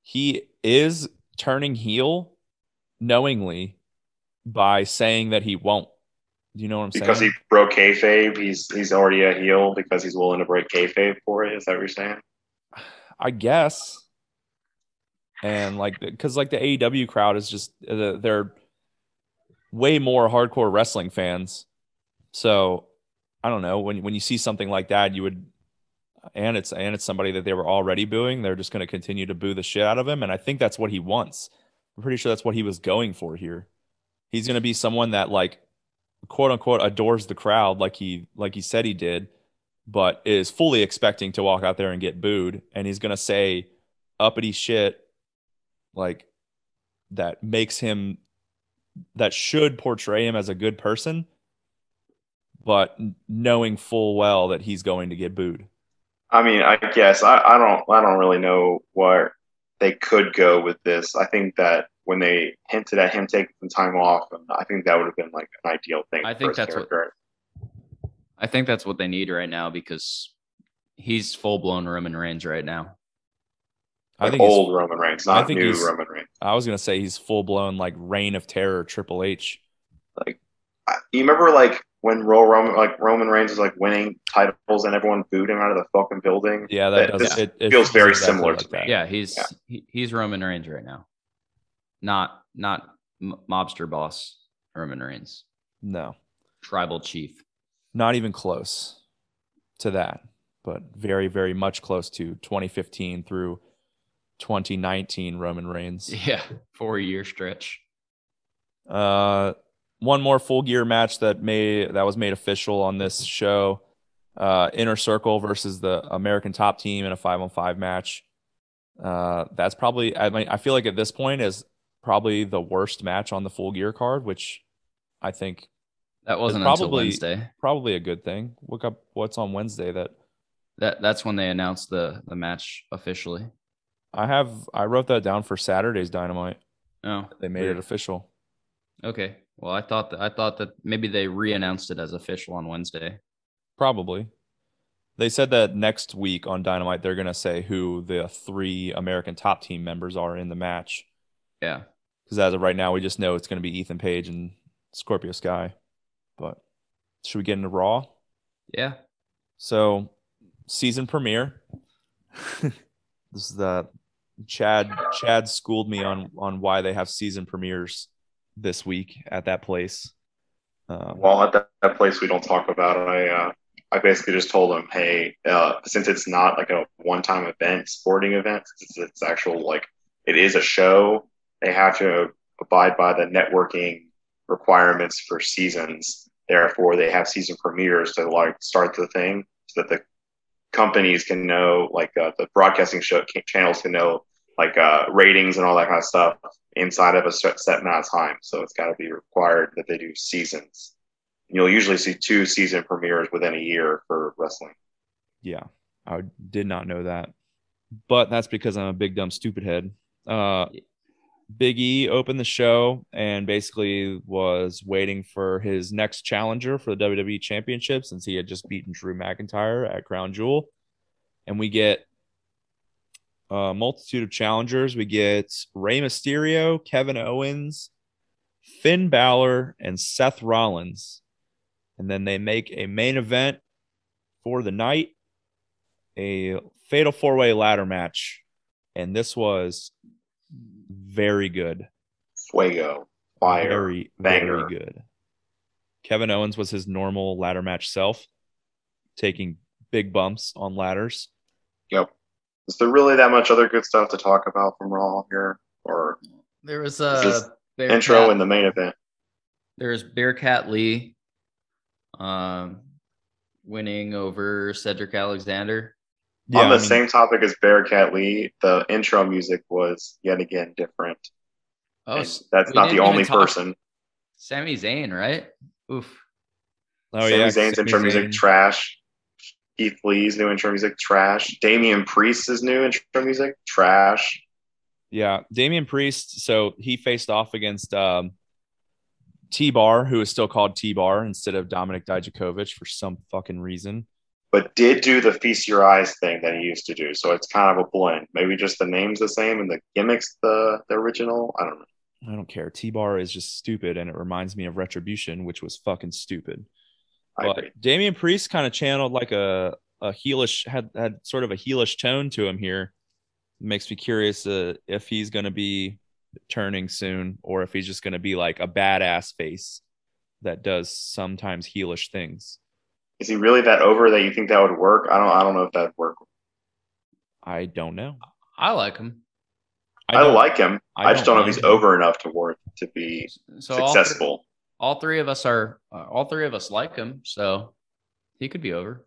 he is turning heel knowingly by saying that he won't. Do you know what I'm Because saying? Because he broke kayfabe, he's he's already a heel because he's willing to break kayfabe for it. Is that what you're saying? I guess. And like, because like the AEW crowd is just uh, they're way more hardcore wrestling fans. So I don't know when when you see something like that, you would, and it's and it's somebody that they were already booing. They're just going to continue to boo the shit out of him, and I think that's what he wants. I'm pretty sure that's what he was going for here. He's going to be someone that like, quote unquote, adores the crowd like he like he said he did but is fully expecting to walk out there and get booed and he's going to say uppity shit like that makes him that should portray him as a good person but knowing full well that he's going to get booed I mean, I guess I, I don't I don't really know where they could go with this. I think that when they hinted at him taking some time off, and I think that would have been like an ideal thing. I for think his that's what- character. I think that's what they need right now because he's full blown Roman Reigns right now. i Like think he's, old Roman Reigns, I not think new Roman Reigns. i was going to say he's full blown like reign of terror triple H. Like, You remember like when Royal Roman like Roman Reigns was like winning titles and everyone booed him out of the fucking building. yeah that That- does this it, it feels very exactly similar like to me. Yeah, he's Yeah. He, he's Roman Reigns right now, not not mobster boss Roman Reigns, no tribal chief. Not even close to that, but very, very much close to 2015 through 2019 Roman Reigns. Yeah, four year stretch. Uh, one more full gear match that made that was made official on this show. Uh, Inner Circle versus the American Top Team in a five on five match. Uh, that's probably I mean I feel like at this point is probably the worst match on the full gear card, which I think That wasn't until probably- Wednesday. probably a good thing. Look up what's on Wednesday that That that's when they announced the the match officially. I have I wrote that down for Saturday's Dynamite. Oh, They made weird. it official. Okay. Well, I thought that I thought that maybe they re-announced it as official on Wednesday. Probably. They said that next week on Dynamite they're gonna say who the three American top team members are in the match. Yeah. Because as of right now, we just know it's gonna be Ethan Page and Scorpio Sky. But should we get into Raw? Yeah. So season premiere. this is the Chad Chad schooled me on on why they have season premieres this week at that place. Um, Well, at that, that place we don't talk about it. I uh, I basically just told him, hey, uh, since it's not like a one-time event, sporting event, it's, it's actual like it is a show. They have to abide by the networking requirements for seasons. Therefore, they have season premieres to like start the thing so that the companies can know, like uh, the broadcasting show channels can know, like uh, ratings and all that kind of stuff inside of a set set amount of time. So it's got to be required that they do seasons. You'll usually see two season premieres within a year for wrestling. Yeah, I did not know that, but that's because I'm a big dumb stupid head. Uh, Big E opened the show and basically was waiting for his next challenger for the WWE Championship since he had just beaten Drew McIntyre at Crown Jewel. And we get a multitude of challengers. We get Rey Mysterio, Kevin Owens, Finn Balor, and Seth Rollins. And then they make a main event for the night, a fatal four way ladder match. And this was very good. Fuego, fire, very, banger. very good. Kevin Owens was his normal ladder match self, taking big bumps on ladders. Yep. Is there really that much other good stuff to talk about from Raw here, or There was Is this a Bearcat, intro in the main event? There's Bearcat Lee, um, winning over Cedric Alexander. On the I mean, same topic as Bearcat Lee, the intro music was yet again different. Oh, And that's not the only person. Sami Zayn, right? Oof. Oh Sami yeah, Zayn's Sami intro music trash. Keith Lee's new intro music trash. Damian Priest's new intro music trash. Yeah, Damian Priest. So he faced off against um, T Bar, who is still called T Bar instead of Dominik Dijakovic for some fucking reason. But did do the feast your eyes thing that he used to do. So it's kind of a blend. Maybe just the name's the same and the gimmicks the the original. I don't know. I don't care. T Bar is just stupid, and it reminds me of Retribution, which was fucking stupid. I but agree. Damian Priest kind of channeled like a a heelish had had sort of a heelish tone to him here. Makes me curious uh, if he's going to be turning soon, or if he's just going to be like a badass face that does sometimes heelish things. Is he really that over that you think that would work? I don't. I don't know if that'd work. I don't know. I like him. I, don't- like him. I I, just don't know if he's him. over enough to work to be So all three- successful. all three of us are uh, all three of us like him, so he could be over.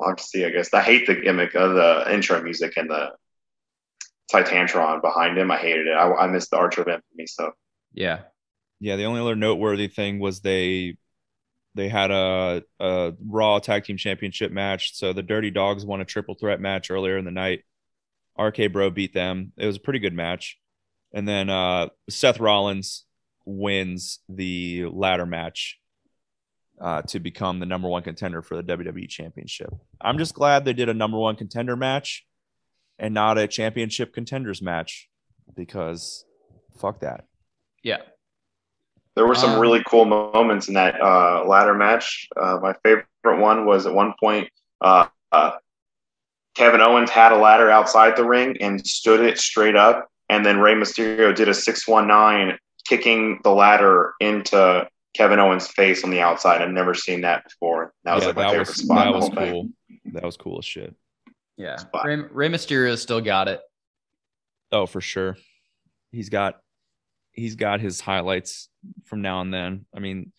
I'll have to see. I guess I hate the gimmick of the intro music and the Titantron behind him. I hated it. I, I missed the Archer of Infamy stuff. Yeah. Yeah, the only other noteworthy thing was they they had a, a Raw Tag Team Championship match. So the Dirty Dawgs won a triple threat match earlier in the night. RK Bro beat them. It was a pretty good match. And then uh, Seth Rollins wins the ladder match uh, to become the number one contender for the WWE Championship. I'm just glad they did a number one contender match and not a championship contenders match because fuck that. Yeah. There were some Um, really cool moments in that uh, ladder match. Uh, my favorite one was at one point uh, uh, Kevin Owens had a ladder outside the ring and stood it straight up, and then Rey Mysterio did a six one nine, kicking the ladder into Kevin Owens' face on the outside. I've never seen that before. That was Yeah, like my favorite was, spot. that was whole thing. cool. That was cool as shit. Yeah. Spot. Rey, Rey Mysterio still got it. Oh, for sure. He's got he's got his highlights from now and then. I mean,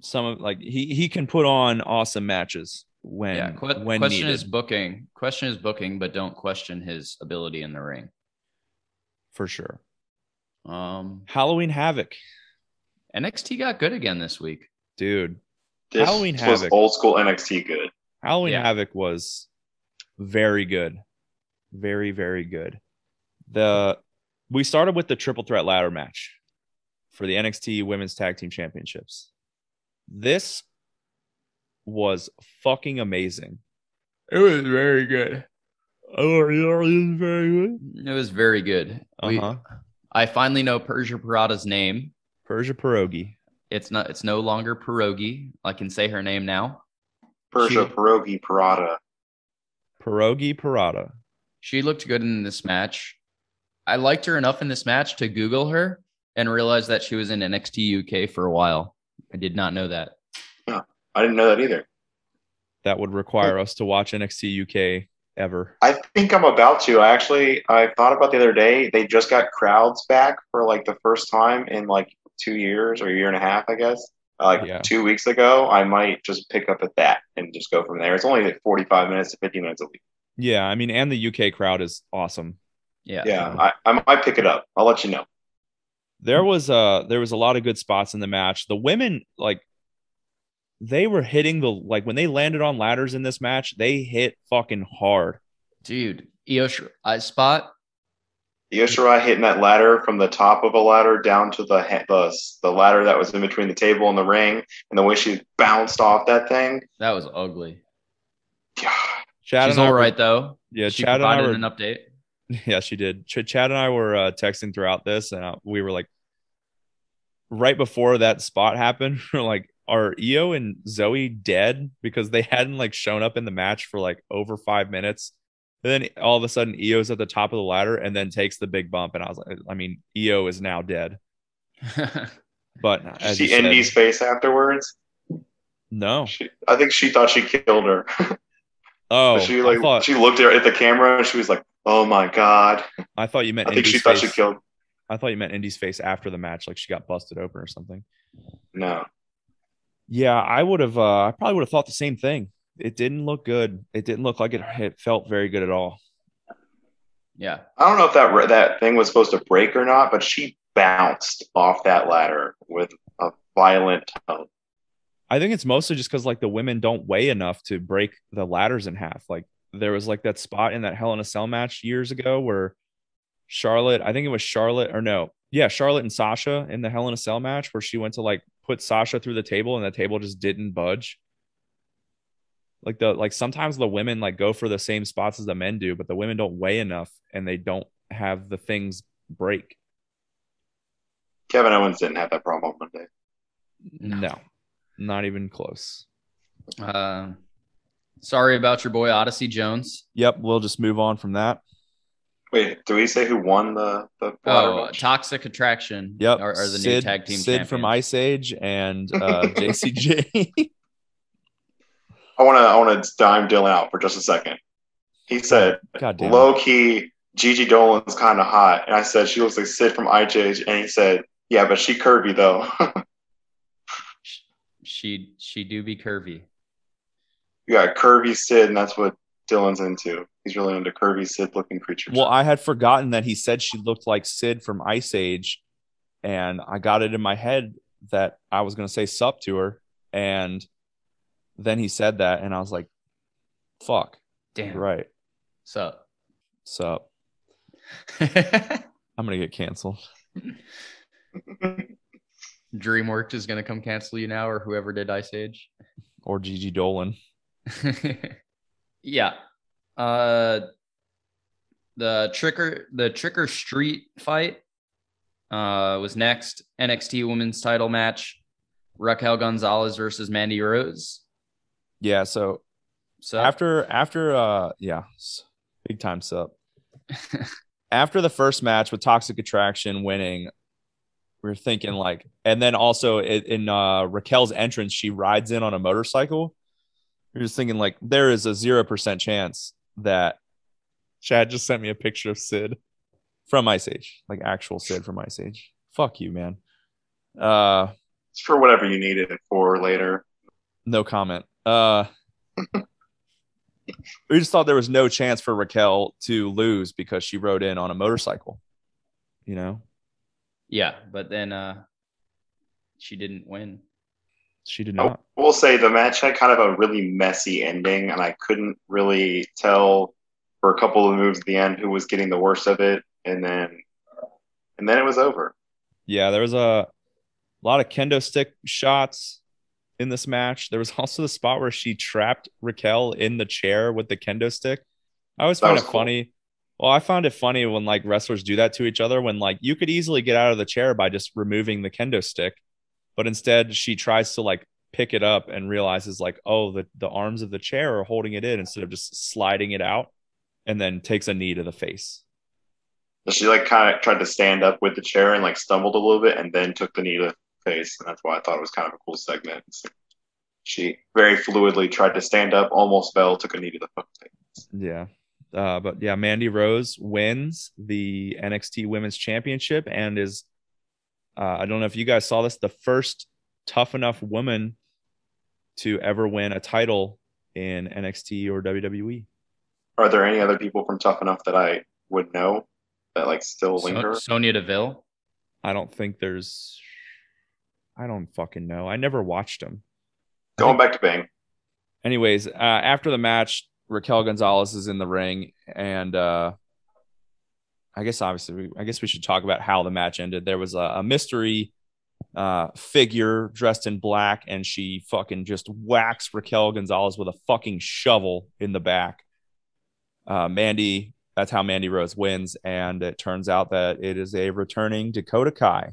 some of like he he can put on awesome matches when yeah. Que- when question needed is booking. Question is booking, but don't question his ability in the ring. for sure. Um, Halloween Havoc, NXT got good again this week. dude. This Halloween was Havoc. old school NXT good. Halloween Yeah. Havoc was very good. Very, very good. The we started with the triple threat ladder match for the NXT Women's Tag Team Championships. This was fucking amazing. It was very good. Oh, it was very good. It was very good. Uh-huh. I finally know Persia Pirotta's name. Persia Pierogi. It's not. It's no longer Pierogi. I can say her name now. Persia, She- Pierogi, Pirotta. Pierogi Pirotta. She looked good in this match. I liked her enough in this match to Google her and realize that she was in NXT UK for a while. I did not know that. No, I didn't know that either. That would require us to watch NXT UK ever. I think I'm about to. I actually I thought about the other day. They just got crowds back for like the first time in like two years or a year and a half, I guess. Uh, Like Yeah. two weeks ago, I might just pick up at that and just go from there. It's only like 45 minutes to 50 minutes a week. Yeah, I mean, and the UK crowd is awesome. Yeah. Yeah, I, I might pick it up. I'll let you know. there was uh there was a lot of good spots in the match. The women like they were hitting the like when they landed on ladders in this match, they hit fucking hard. Dude, Io Sh- I spot. Io Shirai hitting that ladder from the top of a ladder down to the, ha- the the ladder that was in between the table and the ring, and the way she bounced off that thing. That was ugly. God. Chad She's and I were- though. Yeah, she Chad and I provided were an update. Yeah, she did. Ch- Chad and I were uh, texting throughout this, and uh, we were like, right before that spot happened, we're like, are Io and Zoe dead because they hadn't like shown up in the match for like over five minutes? And then all of a sudden, Io's at the top of the ladder and then takes the big bump, and I was like, I mean, Io is now dead. But Did as you you see said, Indi's face afterwards? no. She, I think she thought she killed her. Oh, But she like thought she looked at at the camera and she was like, "Oh my god!" I thought you meant. I think she thought face. she killed. I thought you meant Indi's face after the match, like she got busted open or something. No, Yeah, I would have. Uh, I probably would have thought the same thing. It didn't look good. It didn't look like it, it felt very good at all. yeah. I don't know if that that thing was supposed to break or not, but she bounced off that ladder with a violent tone. I think it's mostly just because like the women don't weigh enough to break the ladders in half. Like there was like that spot in that Hell in a Cell match years ago where Charlotte, I think it was Charlotte or no, yeah, Charlotte and Sasha in the Hell in a Cell match where she went to like put Sasha through the table and the table just didn't budge. Like the like sometimes the women like go for the same spots as the men do, but the women don't weigh enough and they don't have the things break. Kevin Owens didn't have that problem on Monday. No, not even close. Uh, sorry about your boy Odyssey Jones. Yep, we'll just move on from that. Wait, do we say who won the the Oh, match? Toxic Attraction. Yep. Are, are the new tag team Sid from champions. Ice Age and uh, Jacy Jayne. I want to I want to dime Dylan out for just a second. He said God low key Gigi Dolin's kind of hot, and I said she looks like Sid from IJ, and he said, "Yeah, but she curvy though." She she do be curvy. You got curvy Sid, and that's what Dylan's into. He's really into curvy Sid looking creatures. Well, I had forgotten that he said she looked like Sid from Ice Age, and I got it in my head that I was going to say sup to her, and then he said that, and I was like, "Fuck, Damn. right, Sup? sup." I'm gonna get canceled. DreamWorks is gonna come cancel you now, or whoever did Ice Age. Or Gigi Dolin. yeah. Uh the tricker the tricker street fight uh was next NXT women's title match. Raquel Gonzalez versus Mandy Rose. Yeah. So So after after uh yeah big time sup after the first match with toxic attraction winning we are thinking like and then also in, in uh raquel's entrance she rides in on a motorcycle you're just thinking like there is a zero percent chance that chad just sent me a picture of sid from ice age like actual sid from ice age fuck you man uh it's for whatever you need it for later. no comment. Uh, we just thought there was no chance for Raquel to lose because she rode in on a motorcycle. You know, yeah, but then uh she didn't win. She did not. I will say the match had kind of a really messy ending, and I couldn't really tell for a couple of moves at the end who was getting the worst of it, and then and then it was over. Yeah, there was a lot of kendo stick shots in this match. There was also the spot where she trapped Raquel in the chair with the kendo stick. I always That find it cool. funny. Well, I found it funny when like wrestlers do that to each other when like you could easily get out of the chair by just removing the kendo stick, but instead she tries to like pick it up and realizes like, oh, the, the arms of the chair are holding it in instead of just sliding it out and then takes a knee to the face. She like kind of tried to stand up with the chair and like stumbled a little bit, and then took the knee to the face, and that's why I thought it was kind of a cool segment. She very fluidly tried to stand up, almost fell, took a knee to the face. Yeah. Uh, but yeah, Mandy Rose wins the NXT Women's Championship and is, uh, I don't know if you guys saw this, the first tough enough woman to ever win a title in NXT or. WWE. Are there any other people from Tough Enough that I would know that like still linger? So- Sonya Deville. I don't think there's, I don't fucking know. I never watched them. Going back to Bang. anyways, uh, after the match, Raquel Gonzalez is in the ring, and uh, I guess obviously, we, I guess we should talk about how the match ended. There was a, a mystery uh, figure dressed in black, and she fucking just whacks Raquel Gonzalez with a fucking shovel in the back. Uh, Mandy, that's how Mandy Rose wins, and it turns out that it is a returning Dakota Kai.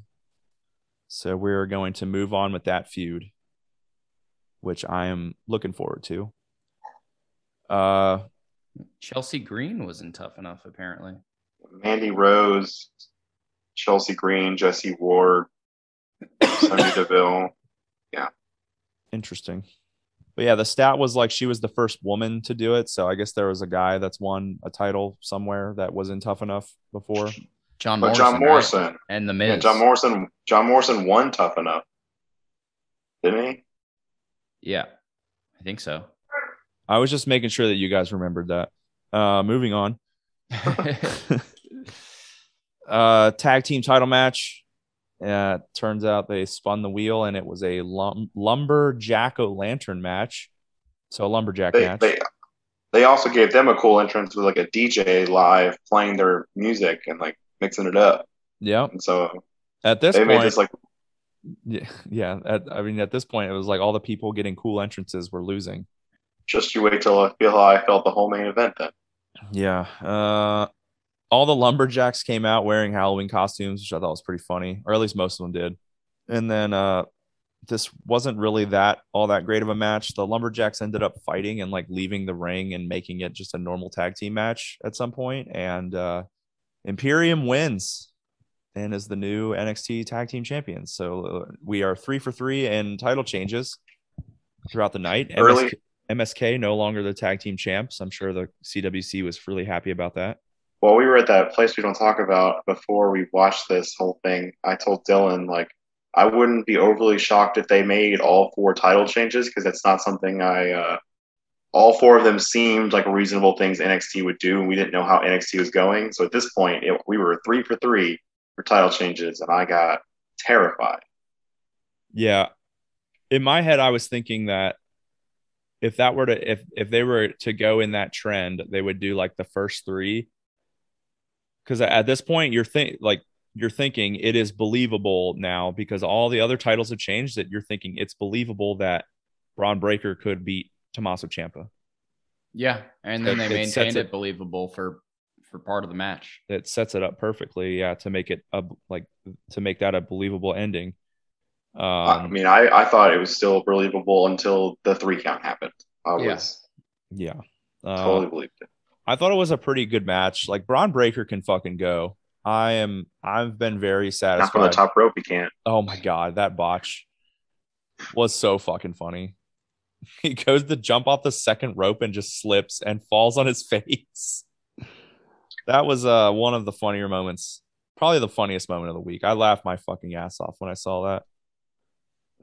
So we're going to move on with that feud, which I am looking forward to. Uh, Chelsea Green wasn't tough enough, apparently. Mandy Rose, Chelsea Green, Jesse Ward, Sonya Deville. Yeah. Interesting. But yeah, the stat was like she was the first woman to do it. So I guess there was a guy that's won a title somewhere that wasn't tough enough before. John But Morrison. John right? Morrison, And the Miz. yeah, John Morrison, John Morrison won tough enough, didn't he? Yeah, I think so. I was just making sure that you guys remembered that. Uh, moving on. uh, tag team title match. Uh, turns out they spun the wheel and it was a lum- lumberjack o lantern match. So a lumberjack They, match. they they also gave them a cool entrance with like a DJ live playing their music and like mixing it up. Yeah. And so At this they point, made this like yeah, yeah. At, I mean, at this point, it was like all the people getting cool entrances were losing. just you wait till I feel how I felt the whole main event then. Yeah. Uh, all the lumberjacks came out wearing Halloween costumes, which I thought was pretty funny, or at least most of them did. And then uh, this wasn't really that all that great of a match. The lumberjacks ended up fighting and like leaving the ring and making it just a normal tag team match at some point. And uh, Imperium wins and is the new NXT tag team champions. So uh, we are three for three in title changes throughout the night. Early- MSK, MSK no longer the tag team champs. I'm sure the CWC was really happy about that. While we were at that place we don't talk about before we watched this whole thing, I told Dylan like I wouldn't be overly shocked if they made all four title changes because that's not something I. Uh, all four of them seemed like reasonable things NXT would do, and we didn't know how NXT was going. So at this point, it, we were three for three for title changes, and I got terrified. Yeah. In my head, I was thinking that if that were to if if they were to go in that trend, they would do like the first three. Because at this point, you're think like you're thinking it is believable now because all the other titles have changed. That you're thinking it's believable that Bron Breakker could beat Tommaso Ciampa. yeah, and then It- they it sets maintained it- it believable for for part of the match. It sets it up perfectly, yeah, to make it a like to make that a believable ending. Um, I mean, I, I thought it was still believable until the three count happened. I Yeah. was yeah. Uh, totally believed it. I thought it was a pretty good match. Like Bron Breakker can fucking go. I am. I've been very satisfied. Not from the top rope, you can't. Oh my god, that botch was so fucking funny. He goes to jump off the second rope and just slips and falls on his face. That was uh one of the funnier moments, probably the funniest moment of the week. I laughed my fucking ass off when I saw that.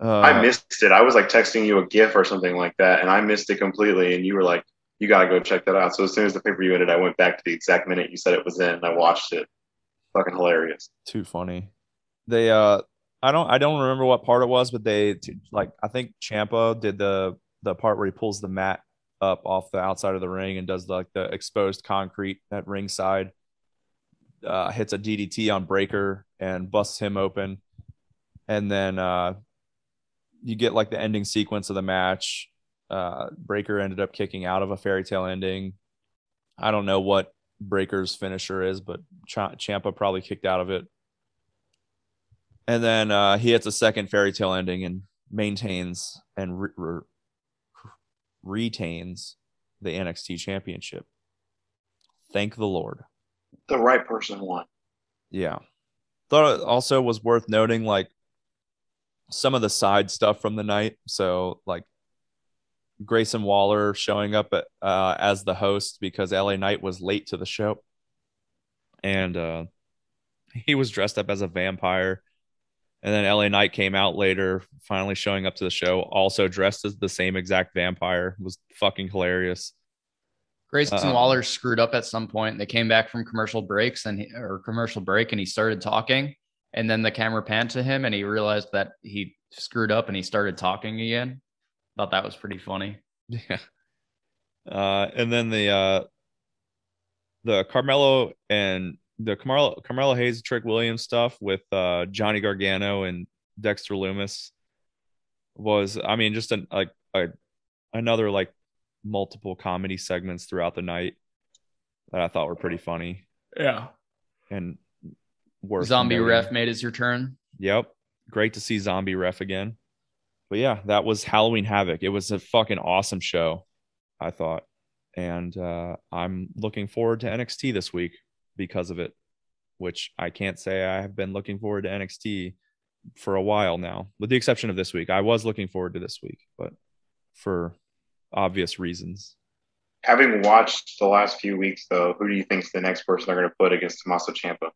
Uh, I missed it. I was like texting you a GIF or something like that, and I missed it completely. And you were like, "You got to go check that out." So as soon as the pay per view ended, I went back to the exact minute you said it was in, and I watched it. Fucking hilarious. too funny. They uh I don't I don't remember what part it was, but they like I think Ciampa did the the part where he pulls the mat up off the outside of the ring and does like the exposed concrete at ringside. Uh, hits a DDT on Breakker and busts him open, and then uh, you get like the ending sequence of the match. Uh, Breakker ended up kicking out of a fairy tale ending. I don't know what Breakker's finisher is, but Ch- Ciampa probably kicked out of it. And then uh, he hits a second fairy tale ending and maintains and re- re- retains the NXT championship. Thank the Lord. The right person won. Yeah. Thought it also was worth noting like some of the side stuff from the night. So like Grayson Waller showing up at, uh, as the host because LA Knight was late to the show. And uh, he was dressed up as a vampire. And then LA Knight came out later, finally showing up to the show, also dressed as the same exact vampire. It was fucking hilarious. Grayson Uh, Waller screwed up at some point. They came back from commercial breaks and he, or commercial break, and he started talking. And then the camera panned to him, and he realized that he screwed up, and he started talking again. Thought that was pretty funny. Yeah. Uh, and then the uh, the Carmelo and the Carmelo Carmelo Hayes Trick Williams stuff with uh, Johnny Gargano and Dexter Lumis was I mean just an like a, another like multiple comedy segments throughout the night that I thought were pretty funny Yeah. and worth Zombie ref made his return. Yep. Great to see Zombie Ref again. But yeah, that was Halloween Havoc. It was a fucking awesome show, I thought. And uh, I'm looking forward to NXT this week because of it, which I can't say I have been looking forward to NXT for a while now, with the exception of this week. I was looking forward to this week, but for obvious reasons. Having watched the last few weeks, though, who do you think's the next person they're going to put against Tommaso Ciampa?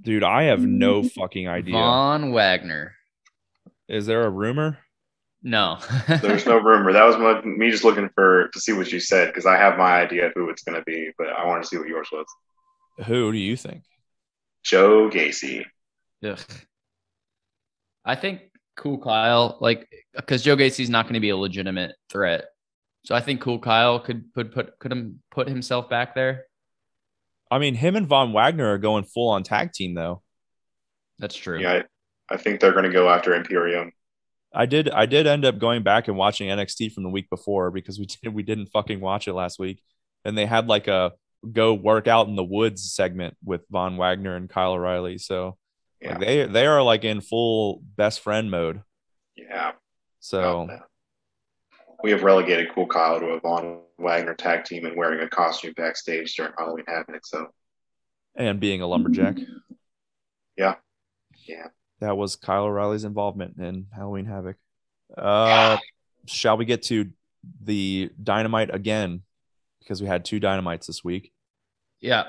Dude, I have no fucking idea. Von Wagner. Is there a rumor? No. There's no rumor. That was my, me just looking for to see what you said because I have my idea of who it's going to be, but I want to see what yours was. Who do you think? Joe Gacy. Ugh. I think Cool Kyle, like, because Joe Gacy's not going to be a legitimate threat, so I think Cool Kyle could put put could him put himself back there. I mean, him and Von Wagner are going full on tag team though. That's true. Yeah, I, think they're going to go after Imperium. I did I did end up going back and watching NXT from the week before because we did we didn't fucking watch it last week. And they had like a go work out in the woods segment with Von Wagner and Kyle O'Reilly. So Yeah, like, they they are like in full best friend mode. yeah. So about uh, we have relegated Cool Kyle to a Von Wagner tag team and wearing a costume backstage during Halloween Havoc. So and being a lumberjack. Yeah. Yeah. That was Kyle O'Reilly's involvement in Halloween Havoc. Uh shall we get to the dynamite again? Because we had two dynamites this week. Yeah.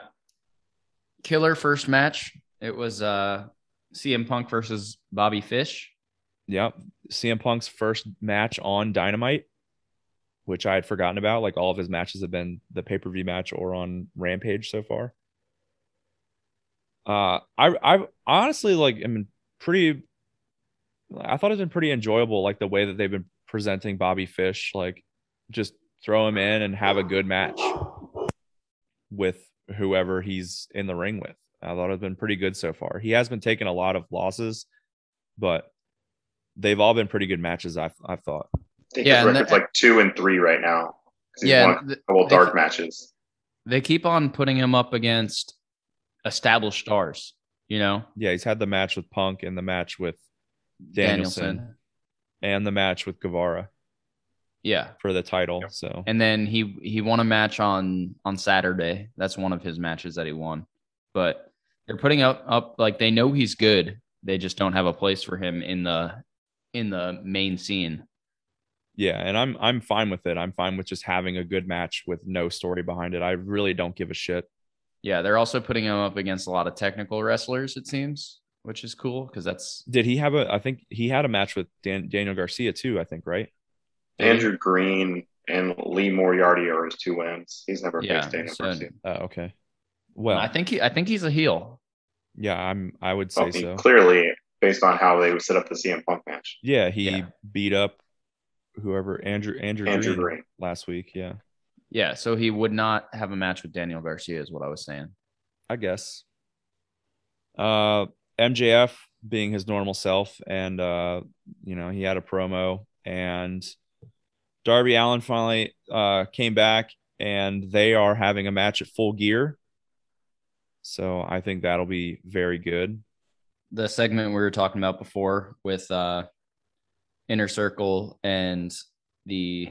Killer first match. It was uh CM Punk versus Bobby Fish. Yep. CM Punk's first match on Dynamite, which I had forgotten about. Like all of his matches have been the pay per view match or on Rampage so far. Uh, I I honestly like am pretty. I thought it's been pretty enjoyable, like the way that they've been presenting Bobby Fish. Like, just throw him in and have a good match with whoever he's in the ring with. I thought it's been pretty good so far. He has been taking a lot of losses, but they've all been pretty good matches. I've I've thought. I think Yeah, his record's the- like two and three right now. Yeah, won th- a they- dark matches. They keep on putting him up against established stars, you know, Yeah, he's had the match with Punk and the match with Danielson, and the match with Guevara Yeah. for the title. Yep. So And then he he won a match on on Saturday. That's one of his matches that he won. But they're putting up up like they know he's good. They just don't have a place for him in the in the main scene. yeah, and I'm I'm fine with it. I'm fine with just having a good match with no story behind it. I really don't give a shit. Yeah, they're also putting him up against a lot of technical wrestlers, it seems, which is cool because that's Did he have a? I think he had a match with Dan, Daniel Garcia too. I think right. Andrew Green and Lee Moriarty are his two wins. He's never Yeah, faced Daniel so- Garcia. Oh, okay. Well, I think he I think he's a heel. yeah, I'm. I would I say mean, so. clearly, based on how they would set up the CM Punk match. Yeah, he Yeah. beat up whoever Andrew Andrew, Andrew Green, Green. last week. Yeah, Yeah, so he would not have a match with Daniel Garcia, is what I was saying. I guess. Uh, MJF being his normal self, and uh, you know, he had a promo, and Darby Allin finally uh came back, and they are having a match at Full Gear. So I think that'll be very good. the segment we were talking about before with uh inner circle and the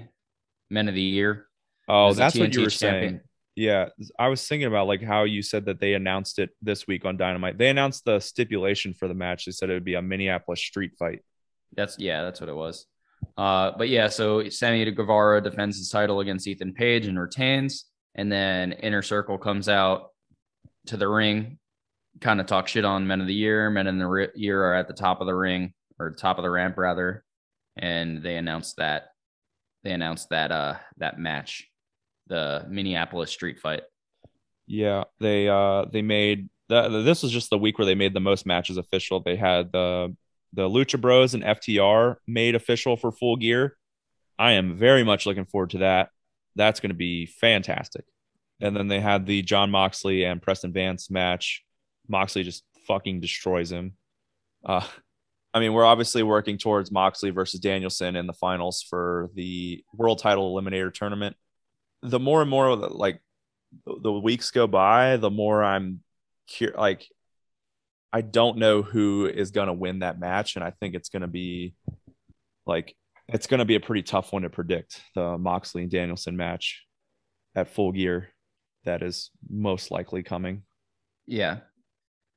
men of the year Oh, that's what you were champion. saying. Yeah, I was thinking about like how you said that they announced it this week on Dynamite. They announced the stipulation for the match. They said it would be a Minneapolis street fight. that's yeah that's what it was uh but yeah so Sammy Guevara defends his title against Ethan Page and retains and then inner circle comes out to the ring kind of talk shit on men of the year men in the Ri- year are at the top of the ring or top of the ramp rather and they announced that they announced that uh that match the Minneapolis street fight Yeah, they uh they made that. This was just the week where they made the most matches official. They had the the Lucha Bros and FTR made official for Full Gear. I am very much looking forward to that. That's going to be fantastic. And then they had the Jon Moxley and Preston Vance match. Moxley just fucking destroys him. Uh, I mean, we're obviously working towards Moxley versus Danielson in the finals for the world title eliminator tournament. The more and more like the weeks go by, the more I'm cur- like, I don't know who is going to win that match. And I think it's going to be like, it's going to be a pretty tough one to predict the Moxley and Danielson match at full gear. That is most likely coming. Yeah.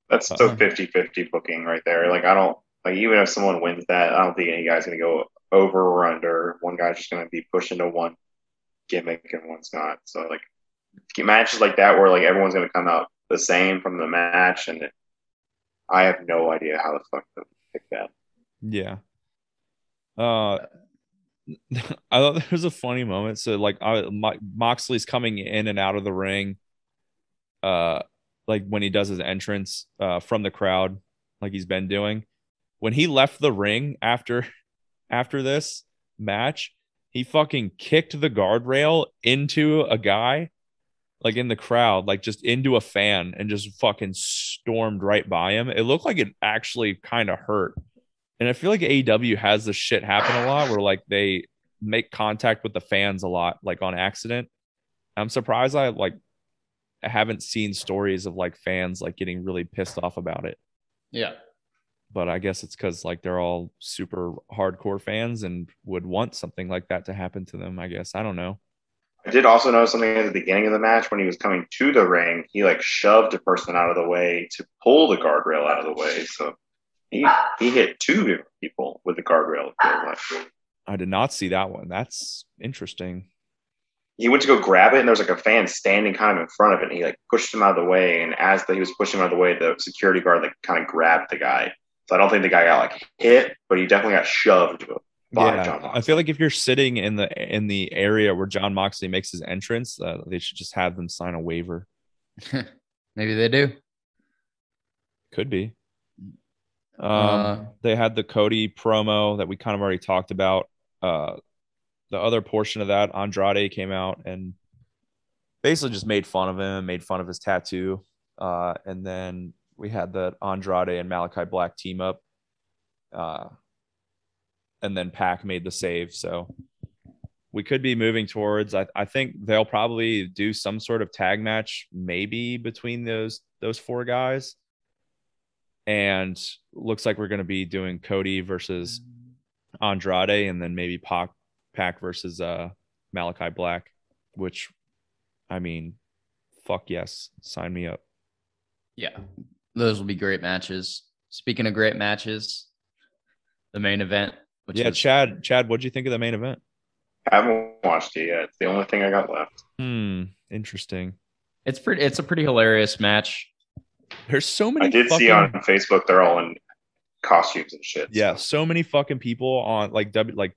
That's so uh-huh. 50 50 booking right there. Like, I don't, like, even if someone wins that, I don't think any guy's going to go over or under. One guy's just going to be pushing to one gimmick and one's not. So, like, matches like that where like everyone's to come out the same from the match, and it, I have no idea how the fuck to pick that. Yeah. Uh, I thought there was a funny moment. So like, I, Moxley's coming in and out of the ring. Uh, like when he does his entrance uh, from the crowd, like he's been doing. When he left the ring after after this match, he fucking kicked the guardrail into a guy like in the crowd, like just into a fan and just fucking stormed right by him. It looked like it actually kind of hurt. And I feel like AEW has this shit happen a lot where like they make contact with the fans a lot, like on accident. I'm surprised I like I haven't seen stories of like fans like getting really pissed off about it. Yeah. But I guess it's because like they're all super hardcore fans and would want something like that to happen to them. I guess. I don't know. I did also notice something at the beginning of the match when he was coming to the ring. He like shoved a person out of the way to pull the guardrail out of the way. So he he hit two people with the guardrail. I did not see that one. That's interesting. He went to go grab it, and there was like a fan standing kind of in front of it. And he like pushed him out of the way, and as the, he was pushing him out of the way, the security guard like kind of grabbed the guy. So I don't think the guy got like hit, but he definitely got shoved yeah, I feel like if you're sitting in the in the area where Jon Moxley makes his entrance, uh, they should just have them sign a waiver. Maybe they do. Could be. Um, uh, they had the Cody promo that we kind of already talked about. Uh, the other portion of that, Andrade came out and basically just made fun of him, made fun of his tattoo. Uh, and then we had the Andrade and Malakai Black team up. Uh, and then Pac made the save. So we could be moving towards. I, I think they'll probably do some sort of tag match, maybe between those those four guys. And looks like we're going to be doing Cody versus Andrade, and then maybe Pac Pac versus uh, Malakai Black. Which, I mean, fuck yes, sign me up. Yeah, those will be great matches. Speaking of great matches, the main event which yeah, is, Chad, Chad, what do you think of the main event? I haven't watched it yet. It's the only thing I got left. Hmm. Interesting. It's pretty. It's a pretty hilarious match. There's so many. I did fucking, see on Facebook they're all in costumes and shit. Yeah, so. so many fucking people on like W like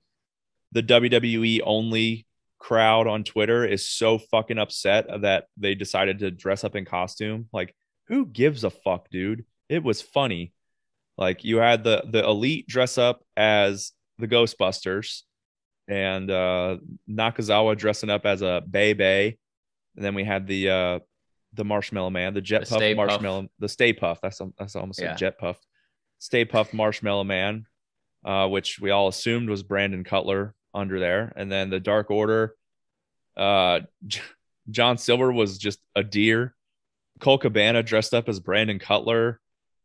the WWE only crowd on Twitter is so fucking upset that they decided to dress up in costume. Like, who gives a fuck, dude? It was funny. Like you had the the elite dress up as the Ghostbusters, and uh, Nakazawa dressing up as a Bay Bay, and then we had the uh, the Marshmallow Man, the Jet the Puff Marshmallow, Puff. the Stay Puft. That's that's almost yeah. a Jet Puff, Stay Puft Marshmallow Man, uh, which we all assumed was Brandon Cutler under there, and then the Dark Order. Uh, John Silver was just a deer. Colt Cabana dressed up as Brandon Cutler.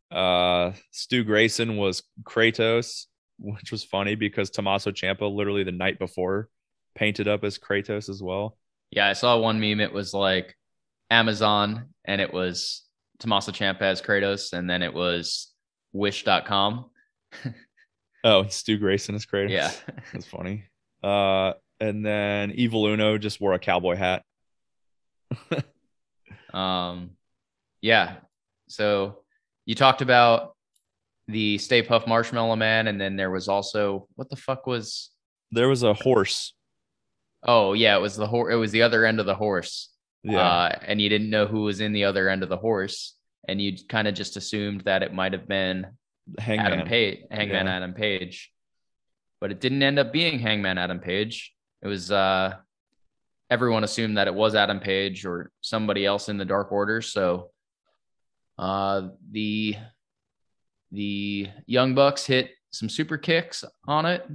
Uh, Stu Grayson was Kratos which was funny because Tommaso Ciampa literally the night before painted up as Kratos as well. Yeah, I saw one meme. It was like Amazon and it was Tommaso Ciampa as Kratos, and then it was Wish.com. oh, Stu Grayson is Kratos. Yeah, that's funny. Uh, and then Evil Uno just wore a cowboy hat. um, yeah. So you talked about the Stay Puft Marshmallow Man, and then there was also what the fuck was there was a horse. Oh yeah, it was the horse. It was the other end of the horse. Yeah, uh, and you didn't know who was in the other end of the horse, and you kind of just assumed that it might have been Hangman. Adam Page, Hangman yeah. Adam Page, but it didn't end up being Hangman Adam Page. It was uh, everyone assumed that it was Adam Page or somebody else in the Dark Order. So uh, the the Young Bucks hit some super kicks on it,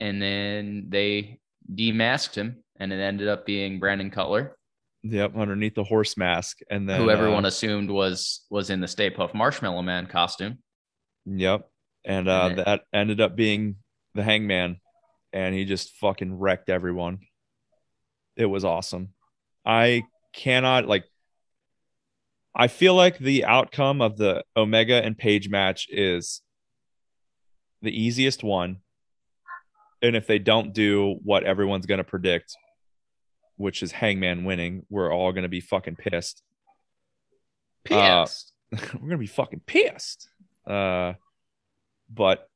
and then they demasked him, and it ended up being Brandon Cutler. Yep, underneath the horse mask, and then who everyone uh, assumed was was in the Stay Puft Marshmallow Man costume. Yep, and uh, And that ended up being the Hangman, and he just fucking wrecked everyone. It was awesome. I cannot like. I feel like the outcome of the Omega and Page match is the easiest one. And if they don't do what everyone's going to predict, which is Hangman winning, we're all going to be fucking pissed. Uh, Pissed. we're gonna be fucking pissed. Uh, but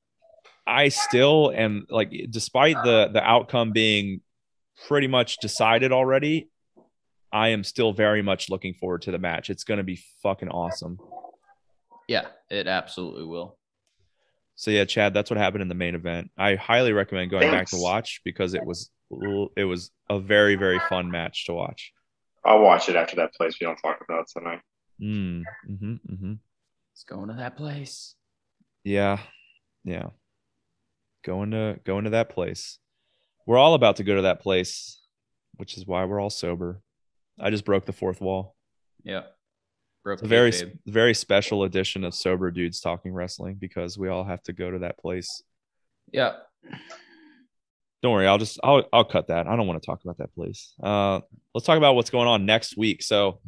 I still am like, despite the the outcome being pretty much decided already, I am still very much looking forward to the match. It's gonna be fucking awesome. yeah, it absolutely will. So yeah, Chad, that's what happened in the main event. I highly recommend going back to watch because it was it was a very very fun match to watch. I'll watch it after that place we don't talk about tonight. Mm, hmm hmm It's going to that place. Yeah. Yeah. Going to going to that place. We're all about to go to that place, which is why we're all sober. I just broke the fourth wall. Yeah. Broke It's a very kayfabe. very special edition of sober dudes talking wrestling because we all have to go to that place. Yeah. Don't worry, I'll just I'll I'll cut that. I don't want to talk about that place. Uh let's talk about what's going on next week. So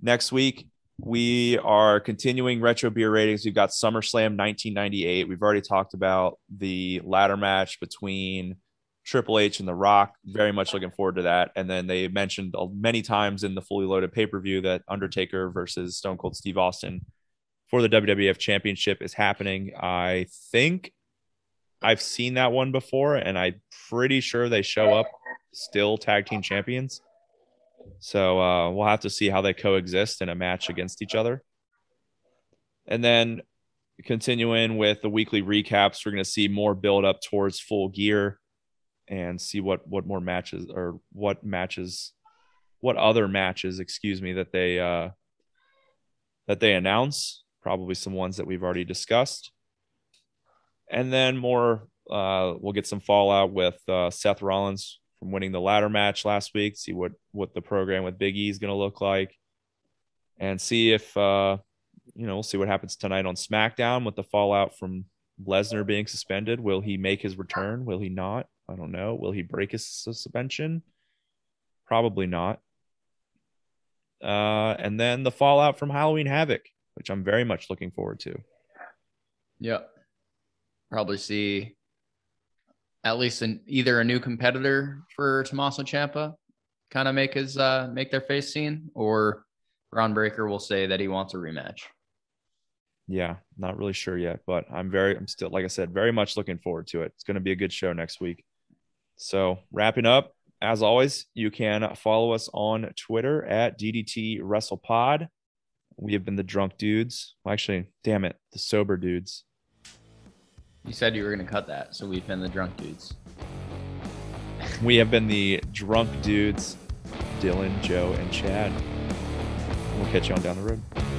next week we are continuing retro beer ratings. We've got SummerSlam 1998. We've already talked about the ladder match between Triple H and The Rock. Very much looking forward to that. And then they mentioned many times in the fully loaded pay per view that Undertaker versus Stone Cold Steve Austin for the WWF Championship is happening. I think I've seen that one before, and I'm pretty sure they show up still tag team champions. So uh, we'll have to see how they coexist in a match against each other. And then continuing with the weekly recaps, we're going to see more build up towards full gear and see what what more matches or what matches what other matches, excuse me, that they uh that they announce, probably some ones that we've already discussed. And then more uh we'll get some fallout with uh Seth Rollins from winning the ladder match last week, see what what the program with Big E is going to look like and see if uh you know, we'll see what happens tonight on SmackDown with the fallout from Lesnar being suspended. Will he make his return? Will he not? I don't know. Will he break his suspension? Probably not. Uh, and then the fallout from Halloween Havoc, which I'm very much looking forward to. Yeah. Probably see at least an either a new competitor for Tommaso Ciampa kind of make his uh make their face seen or Bron Breakker will say that he wants a rematch. Yeah, not really sure yet, but I'm very, I'm still, like I said, very much looking forward to it. It's going to be a good show next week. So, wrapping up, as always, you can follow us on Twitter at DDT WrestlePod. We have been the drunk dudes. Well, actually, damn it, the sober dudes. You said you were gonna cut that, so we've been the drunk dudes. We have been the drunk dudes, Dylan, Joe, and Chad. We'll catch you on down the road.